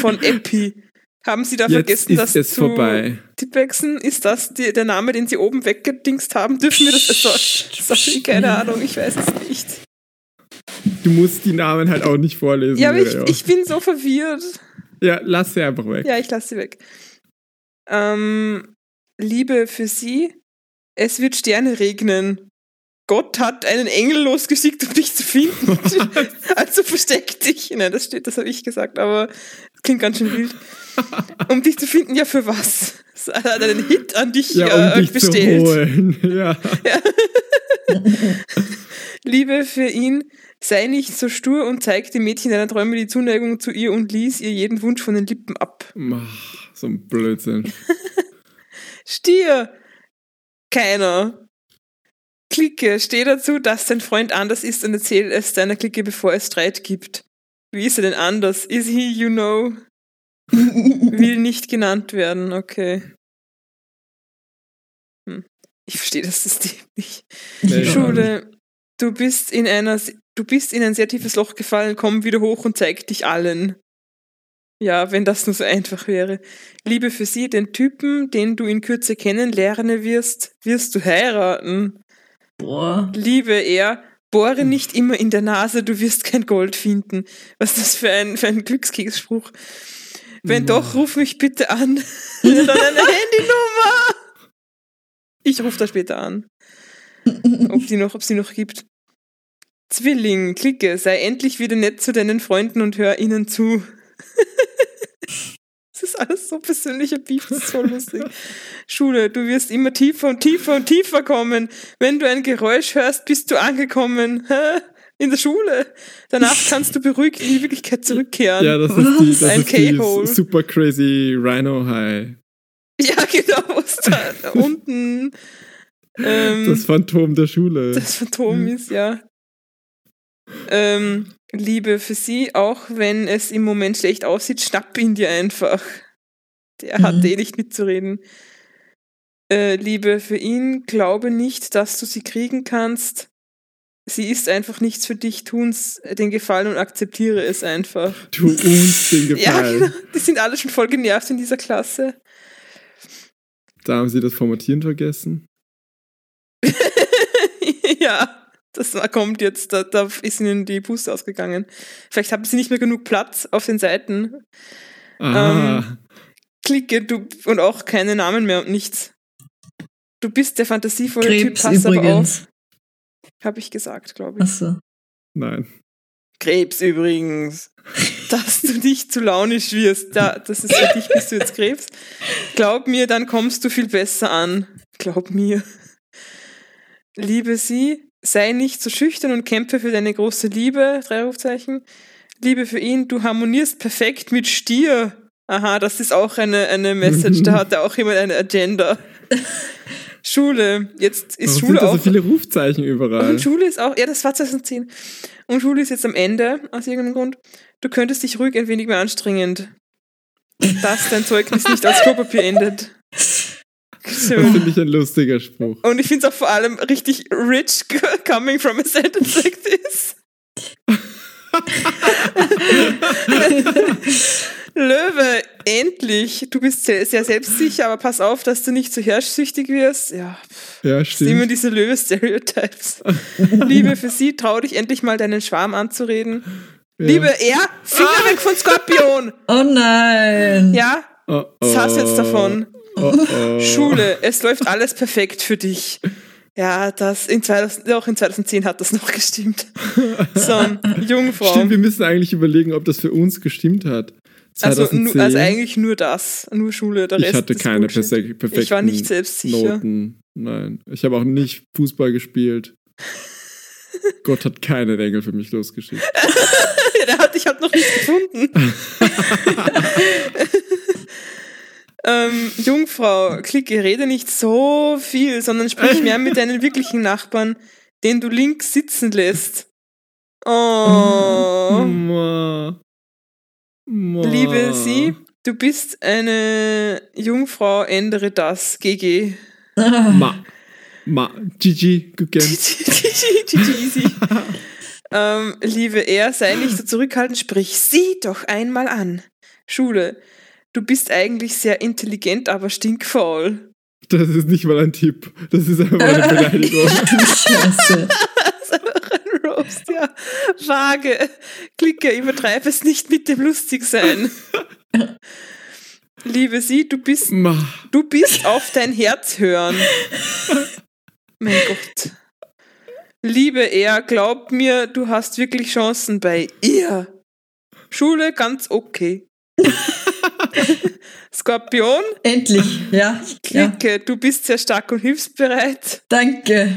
Von Epi. Haben Sie da Jetzt vergessen, ist das es zu vorbei. Tipwechseln? Ist das die, der Name, den Sie oben weggedingst haben? Dürfen wir das? So, sorry, keine Ahnung, ich weiß es nicht. Du musst die Namen halt auch nicht vorlesen. Ja, aber ich, ich bin so verwirrt. ja, lass sie einfach weg. Ja, ich lasse sie weg. Ähm, Liebe für Sie. Es wird Sterne regnen. Gott hat einen Engel losgeschickt, um dich zu finden. also versteck dich. Nein, das steht, das habe ich gesagt, aber klingt ganz schön wild. Um dich zu finden, ja, für was? Er hat einen Hit an dich Ja, um äh, dich bestellt. zu holen. Ja. Liebe für ihn. Sei nicht so stur und zeig dem Mädchen deiner Träume die Zuneigung zu ihr und lies ihr jeden Wunsch von den Lippen ab. Ach, so ein Blödsinn. Stier! Keiner. Clique, steh dazu, dass dein Freund anders ist und erzähl es deiner Clique, bevor es Streit gibt. Wie ist er denn anders? Is he, you know? Will nicht genannt werden, okay. Hm. Ich verstehe das System nicht. Nee, Schule, du bist in einer, du bist in ein sehr tiefes Loch gefallen, komm wieder hoch und zeig dich allen. Ja, wenn das nur so einfach wäre. Liebe für sie, den Typen, den du in Kürze kennenlernen wirst, wirst du heiraten. Boah. Liebe er, bohre nicht immer in der Nase, du wirst kein Gold finden. Was ist das für ein, für ein Glückskeksspruch? Wenn doch, ruf mich bitte an. Dann eine Handynummer. Ich rufe da später an. Ob die noch, ob sie noch gibt. Zwilling, klicke, sei endlich wieder nett zu deinen Freunden und hör ihnen zu. Das ist alles so persönlicher Beef, das ist so lustig. Schule, du wirst immer tiefer und tiefer und tiefer kommen. Wenn du ein Geräusch hörst, bist du angekommen. Hä? In der Schule. Danach kannst du beruhigt in die Wirklichkeit zurückkehren. Ja, das ist die, das Ein ist die super crazy Rhino High. Ja, genau, wo es da, da unten ähm, Das Phantom der Schule. das Phantom ist, ja. Ähm, Liebe für sie, auch wenn es im Moment schlecht aussieht, schnapp ihn dir einfach. Der hat Mhm. eh nicht mitzureden. Äh, Liebe für ihn, glaube nicht, dass du sie kriegen kannst. Sie ist einfach nichts für dich, tun's den Gefallen und akzeptiere es einfach. tu uns den Ja, Gefallen. genau. Die sind alle schon voll genervt in dieser Klasse. Da haben sie das Formatieren vergessen. ja, das kommt jetzt, da, da ist ihnen die Puste ausgegangen. Vielleicht haben sie nicht mehr genug Platz auf den Seiten. Ah, Klicke, du und auch keine Namen mehr und nichts. Du bist der fantasievolle Krebs Typ, pass aber übrigens. auf, habe ich gesagt, glaube ich. Achso. nein. Krebs übrigens. Dass du nicht zu launisch wirst. Da, das ist für dich, bist du jetzt Krebs. Glaub mir, dann kommst du viel besser an. Glaub mir. Liebe sie, sei nicht so schüchtern und kämpfe für deine große Liebe. Drei Rufzeichen. Liebe für ihn, du harmonierst perfekt mit Stier. Aha, das ist auch eine, eine Message. Da hat er auch jemand eine Agenda. Schule. Jetzt ist Warum Schule sind da auch. so viele Rufzeichen überall? Und Schule ist auch, ja, das war 2010. Und Schule ist jetzt am Ende, aus irgendeinem Grund. Du könntest dich ruhig ein wenig mehr anstrengend. Dass dein Zeugnis nicht als Klopapier endet. Das Schön. finde ich ein lustiger Spruch. Und ich finde es auch vor allem richtig rich coming from a sentence like this. Löwe, endlich. Du bist sehr, sehr selbstsicher, aber pass auf, dass du nicht so herrschsüchtig wirst. Ja, Ja, das sind immer stimmt. diese Löwe-Stereotypes. Liebe für sie, trau dich endlich mal deinen Schwarm anzureden. Ja. Liebe er, Finger Ah! weg von Skorpion. Oh nein. Ja, Oh, was hast du jetzt davon? Oh, oh. Schule, es läuft alles perfekt für dich. Ja, das in 2000, auch in 2010 hat das noch gestimmt. So, Jungfrau. Stimmt, wir müssen eigentlich überlegen, ob das für uns gestimmt hat. Also, 2010, nu- also eigentlich nur das, nur Schule. Der Rest ich hatte keine perfek- perfekten Ich war nicht selbstsicher. Noten. Nein, ich habe auch nicht Fußball gespielt. Gott hat keinen Engel für mich losgeschickt. Der hat dich halt noch nicht gefunden. Ähm, Jungfrau, klicke, rede nicht so viel, sondern sprich mehr mit deinen wirklichen Nachbarn, den du links sitzen lässt. Oh. Ma. Ma. Liebe sie, du bist eine Jungfrau, ändere das. GG. Ma. Ma. Gigi, good game. GG, easy. ähm, liebe er, sei nicht so zurückhaltend, sprich sie doch einmal an. Schule, du bist eigentlich sehr intelligent, aber stinkfaul. Das ist nicht mal ein Tipp. Das ist einfach eine Beleidigung. Scheiße. Das ist einfach ein Roast, ja. Vage. Klicke, übertreib es nicht mit dem Lustigsein. Liebe sie, du bist Ma. Du bist auf dein Herz hören. mein Gott. Liebe er, glaub mir, du hast wirklich Chancen bei ihr. Schule ganz okay. Skorpion, Endlich, ja. ja. klicke, du bist sehr stark und hilfsbereit. Danke.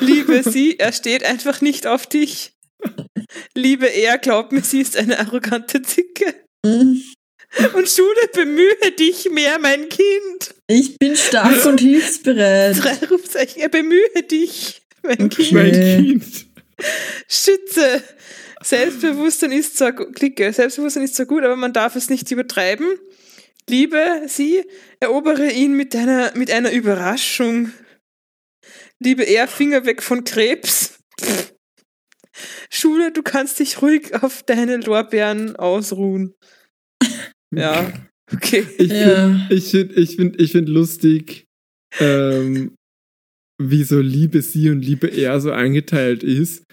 Liebe sie, er steht einfach nicht auf dich. Liebe er, glaub mir, sie ist eine arrogante Zicke. Mhm. Und Schule, bemühe dich mehr, mein Kind. Ich bin stark und hilfsbereit. Drei Rufzeichen, er bemühe dich, mein Kind. Mein Okay. Kind. Schütze. Selbstbewusstsein ist zwar, klicke, Selbstbewusstsein ist zwar gut, aber man darf es nicht übertreiben. Liebe sie, erobere ihn mit einer, mit einer Überraschung. Liebe er, Finger weg von Krebs. Pff. Schule, du kannst dich ruhig auf deine Lorbeeren ausruhen. Ja, okay. Ich Ja. finde ich find, ich find, ich find lustig, ähm, wie so Liebe sie und Liebe er so eingeteilt ist,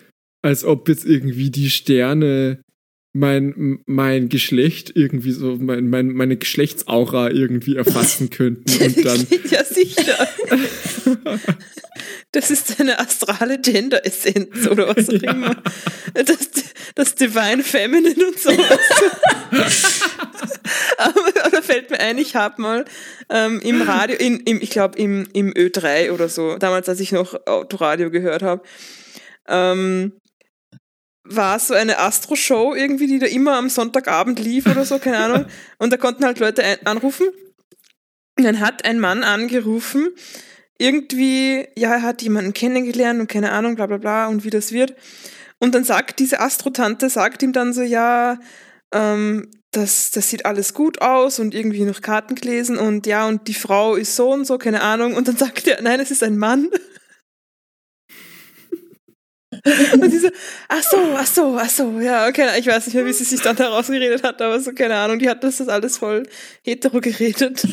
als ob jetzt irgendwie die Sterne mein, mein Geschlecht irgendwie so, mein, mein, meine Geschlechtsaura irgendwie erfassen könnten und dann ja, sicher. Das ist eine astrale Gender-Essenz oder was auch Ja. immer. Das, das Divine Feminine und sowas. aber, aber da fällt mir ein, ich habe mal ähm, im Radio, in, im, ich glaube im, im Ö3 oder so, damals als ich noch Autoradio gehört habe, ähm, war so eine Astro-Show irgendwie, die da immer am Sonntagabend lief oder so, keine Ahnung. Und da konnten halt Leute anrufen. Und dann hat ein Mann angerufen, irgendwie, ja, er hat jemanden kennengelernt und keine Ahnung, bla bla bla und wie das wird. Und dann sagt diese Astrotante, sagt ihm dann so, ja, ähm, das, das sieht alles gut aus und irgendwie noch Karten gelesen und ja, und die Frau ist so und so, keine Ahnung. Und dann sagt er, nein, es ist ein Mann. Und sie so, ach so, ach so, ach so, ja, okay, ich weiß nicht mehr, wie sie sich dann herausgeredet hat, aber so, keine Ahnung, die hat das alles voll hetero geredet.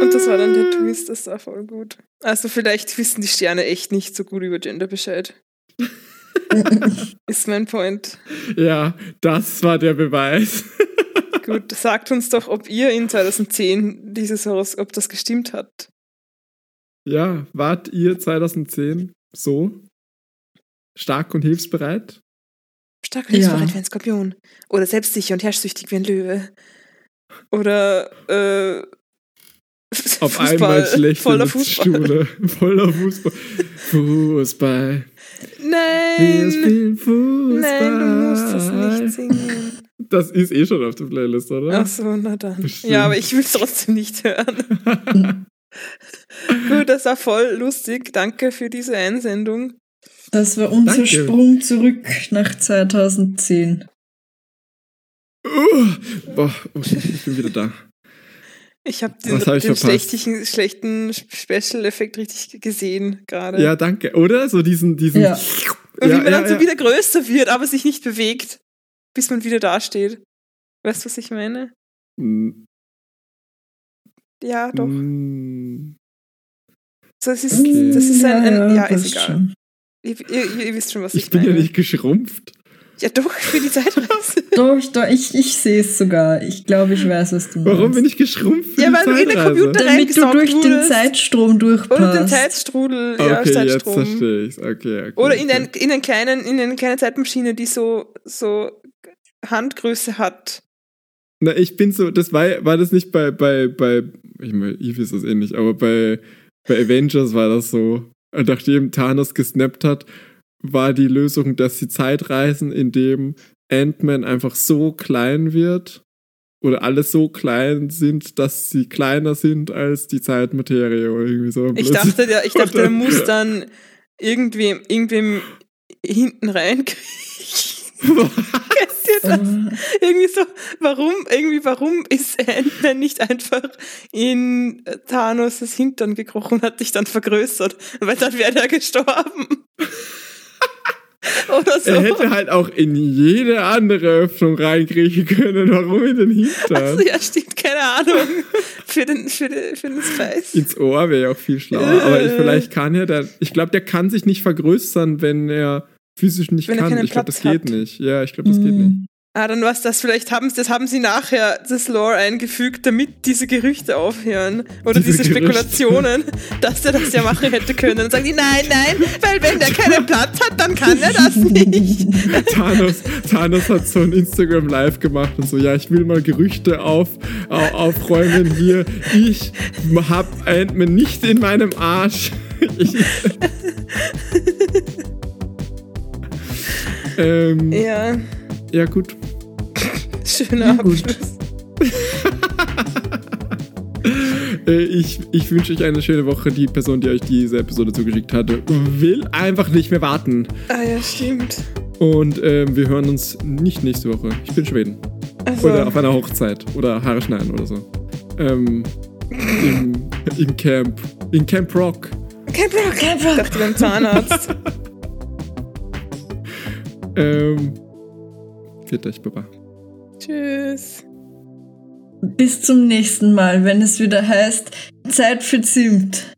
Und das war dann der Twist, das war voll gut. Also vielleicht wissen die Sterne echt nicht so gut über Gender Bescheid. Ist mein Point. Ja, das war der Beweis. Gut, sagt uns doch, ob ihr in 2010 dieses Horoskop, ob das gestimmt hat. Ja, wart ihr 2010 so stark und hilfsbereit? Stark und hilfsbereit Ja. wie ein Skorpion. Oder selbstsicher und herrschsüchtig wie ein Löwe. Oder äh, Auf Fußball, einmal schlechte voller Fußball. Voller Fußball. Fußball. Wir Nein! spielen Fußball. Nein, du musst das nicht singen. Das ist eh schon auf der Playlist, oder? Ach so, na dann. Bestimmt. Ja, aber ich will es trotzdem nicht hören. Gut, das war voll lustig. Danke für diese Einsendung. Das war unser Danke. Sprung zurück nach 2010. Uh, boah, ich bin wieder da. Ich habe den, hab ich den schlechten, schlechten Special-Effekt richtig gesehen gerade. Ja, danke. Oder? So diesen, diesen. Ja. Und wie Ja, man ja, dann so ja. wieder größer wird, aber sich nicht bewegt, bis man wieder dasteht. Weißt du, was ich meine? Ja, doch. mm, So, das ist, Okay. das ist ein, ein ja, passt ist egal. schon. Ihr, ihr, ihr wisst schon, was ich, Ich bin ja nicht geschrumpft. Ja, doch, für die Zeitreise. Doch, doch, ich, ich sehe es sogar. Ich glaube, ich weiß, was du meinst. Warum bin ich geschrumpft? Ja, weil du in der Zeitreise? Computer- Damit du durch den. Zeitstrom durchpasst. Oder den Zeitstrudel, ja, Okay, jetzt Zeitstrom. verstehe ich's. Okay, okay. Oder in, okay. ein, in, einen kleinen, in eine kleine Zeitmaschine, die so, so Handgröße hat. Na, ich bin so, das war, war das nicht bei, bei, bei, ich meine, Eve ist das ähnlich, aber bei, bei Avengers war das so. Und Nachdem Thanos gesnappt hat, war die Lösung, dass sie Zeit reisen, indem Ant-Man einfach so klein wird oder alle so klein sind, dass sie kleiner sind als die Zeitmaterie oder irgendwie so. Ich dachte, der, ich dachte, der muss dann irgendwem, irgendwem hinten reinkriegen. Kennt ihr das? Äh, Irgendwie so, warum, irgendwie, warum ist Ant-Man nicht einfach in Thanos' Hintern gekrochen und hat dich dann vergrößert? Weil dann wäre er gestorben. Oder so. Er hätte halt auch in jede andere Öffnung reinkriechen können. Warum in den Hintern? also, ja, stimmt, keine Ahnung. Für den, für den, für den Spice. Ins Ohr wäre ja auch viel schlauer. Aber ich, vielleicht kann er der. Ich glaube, der kann sich nicht vergrößern, wenn er physisch nicht Wenn kann. Ich glaube, das Platz geht hat. nicht. Ja, ich glaube, das geht nicht. mm. Ah, dann was das, vielleicht haben sie, das haben sie nachher das Lore eingefügt, damit diese Gerüchte aufhören. Oder Diese diese. Spekulationen, dass der das ja machen hätte können. Dann sagen die, nein, nein, weil wenn der keinen Platz hat, dann kann er das nicht. Thanos, Thanos hat so ein Instagram Live gemacht und so, ja, ich will mal Gerüchte auf, au, aufräumen hier. Ich hab Ant-Man nicht in meinem Arsch. Ich, Ähm, Ja, ja, gut. schöner gut. Abschluss. Äh, ich, ich wünsche euch eine schöne Woche. Die Person, die euch diese Episode zugeschickt hatte, will einfach nicht mehr warten. Ah ja, stimmt. Und ähm, wir hören uns nicht nächste Woche. Ich bin in Schweden. Also, Oder auf einer Hochzeit. Oder Haare schneiden oder so. Ähm, im, Im Camp. In Camp Rock. kein Brock, kein Brock. Ich dachte beim Zahnarzt. Ähm, Viert euch, Baba. Tschüss. Bis zum nächsten Mal, wenn es wieder heißt Zeit für Zimt.